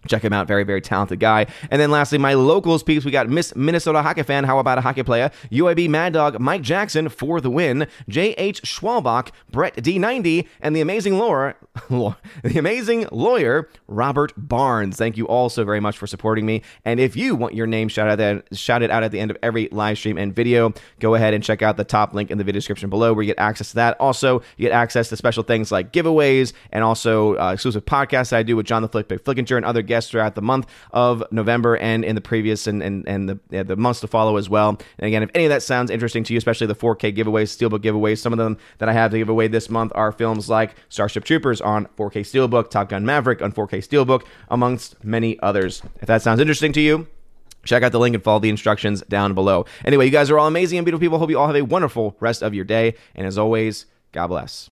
Check him out. Very, very talented guy. And then lastly, my locals peeps. We got Miss Minnesota Hockey Fan. How about a hockey player? UAB Mad Dog Mike Jackson for the win. J.H. Schwalbach, Brett D90, and the amazing lawyer, the amazing lawyer, Robert Barnes. Thank you all so very much for supporting me. And if you want your name shouted out, shouted out at the end of every live stream and video, go ahead and check out the top link in the video description below where you get access to that. Also, you get access to special things like giveaways and also uh, exclusive podcasts I do with John the Flick Big Flickinger and other guests throughout the month of November and in the previous and, and, and the, yeah, the months to follow as well. And again, if any of that sounds interesting to you, especially the 4K giveaways, Steelbook giveaways, some of them that I have to give away this month are films like Starship Troopers on 4K Steelbook, Top Gun Maverick on 4K Steelbook, amongst many others. If that sounds interesting to you, check out the link and follow the instructions down below. Anyway, you guys are all amazing and beautiful people. Hope you all have a wonderful rest of your day. And as always, God bless.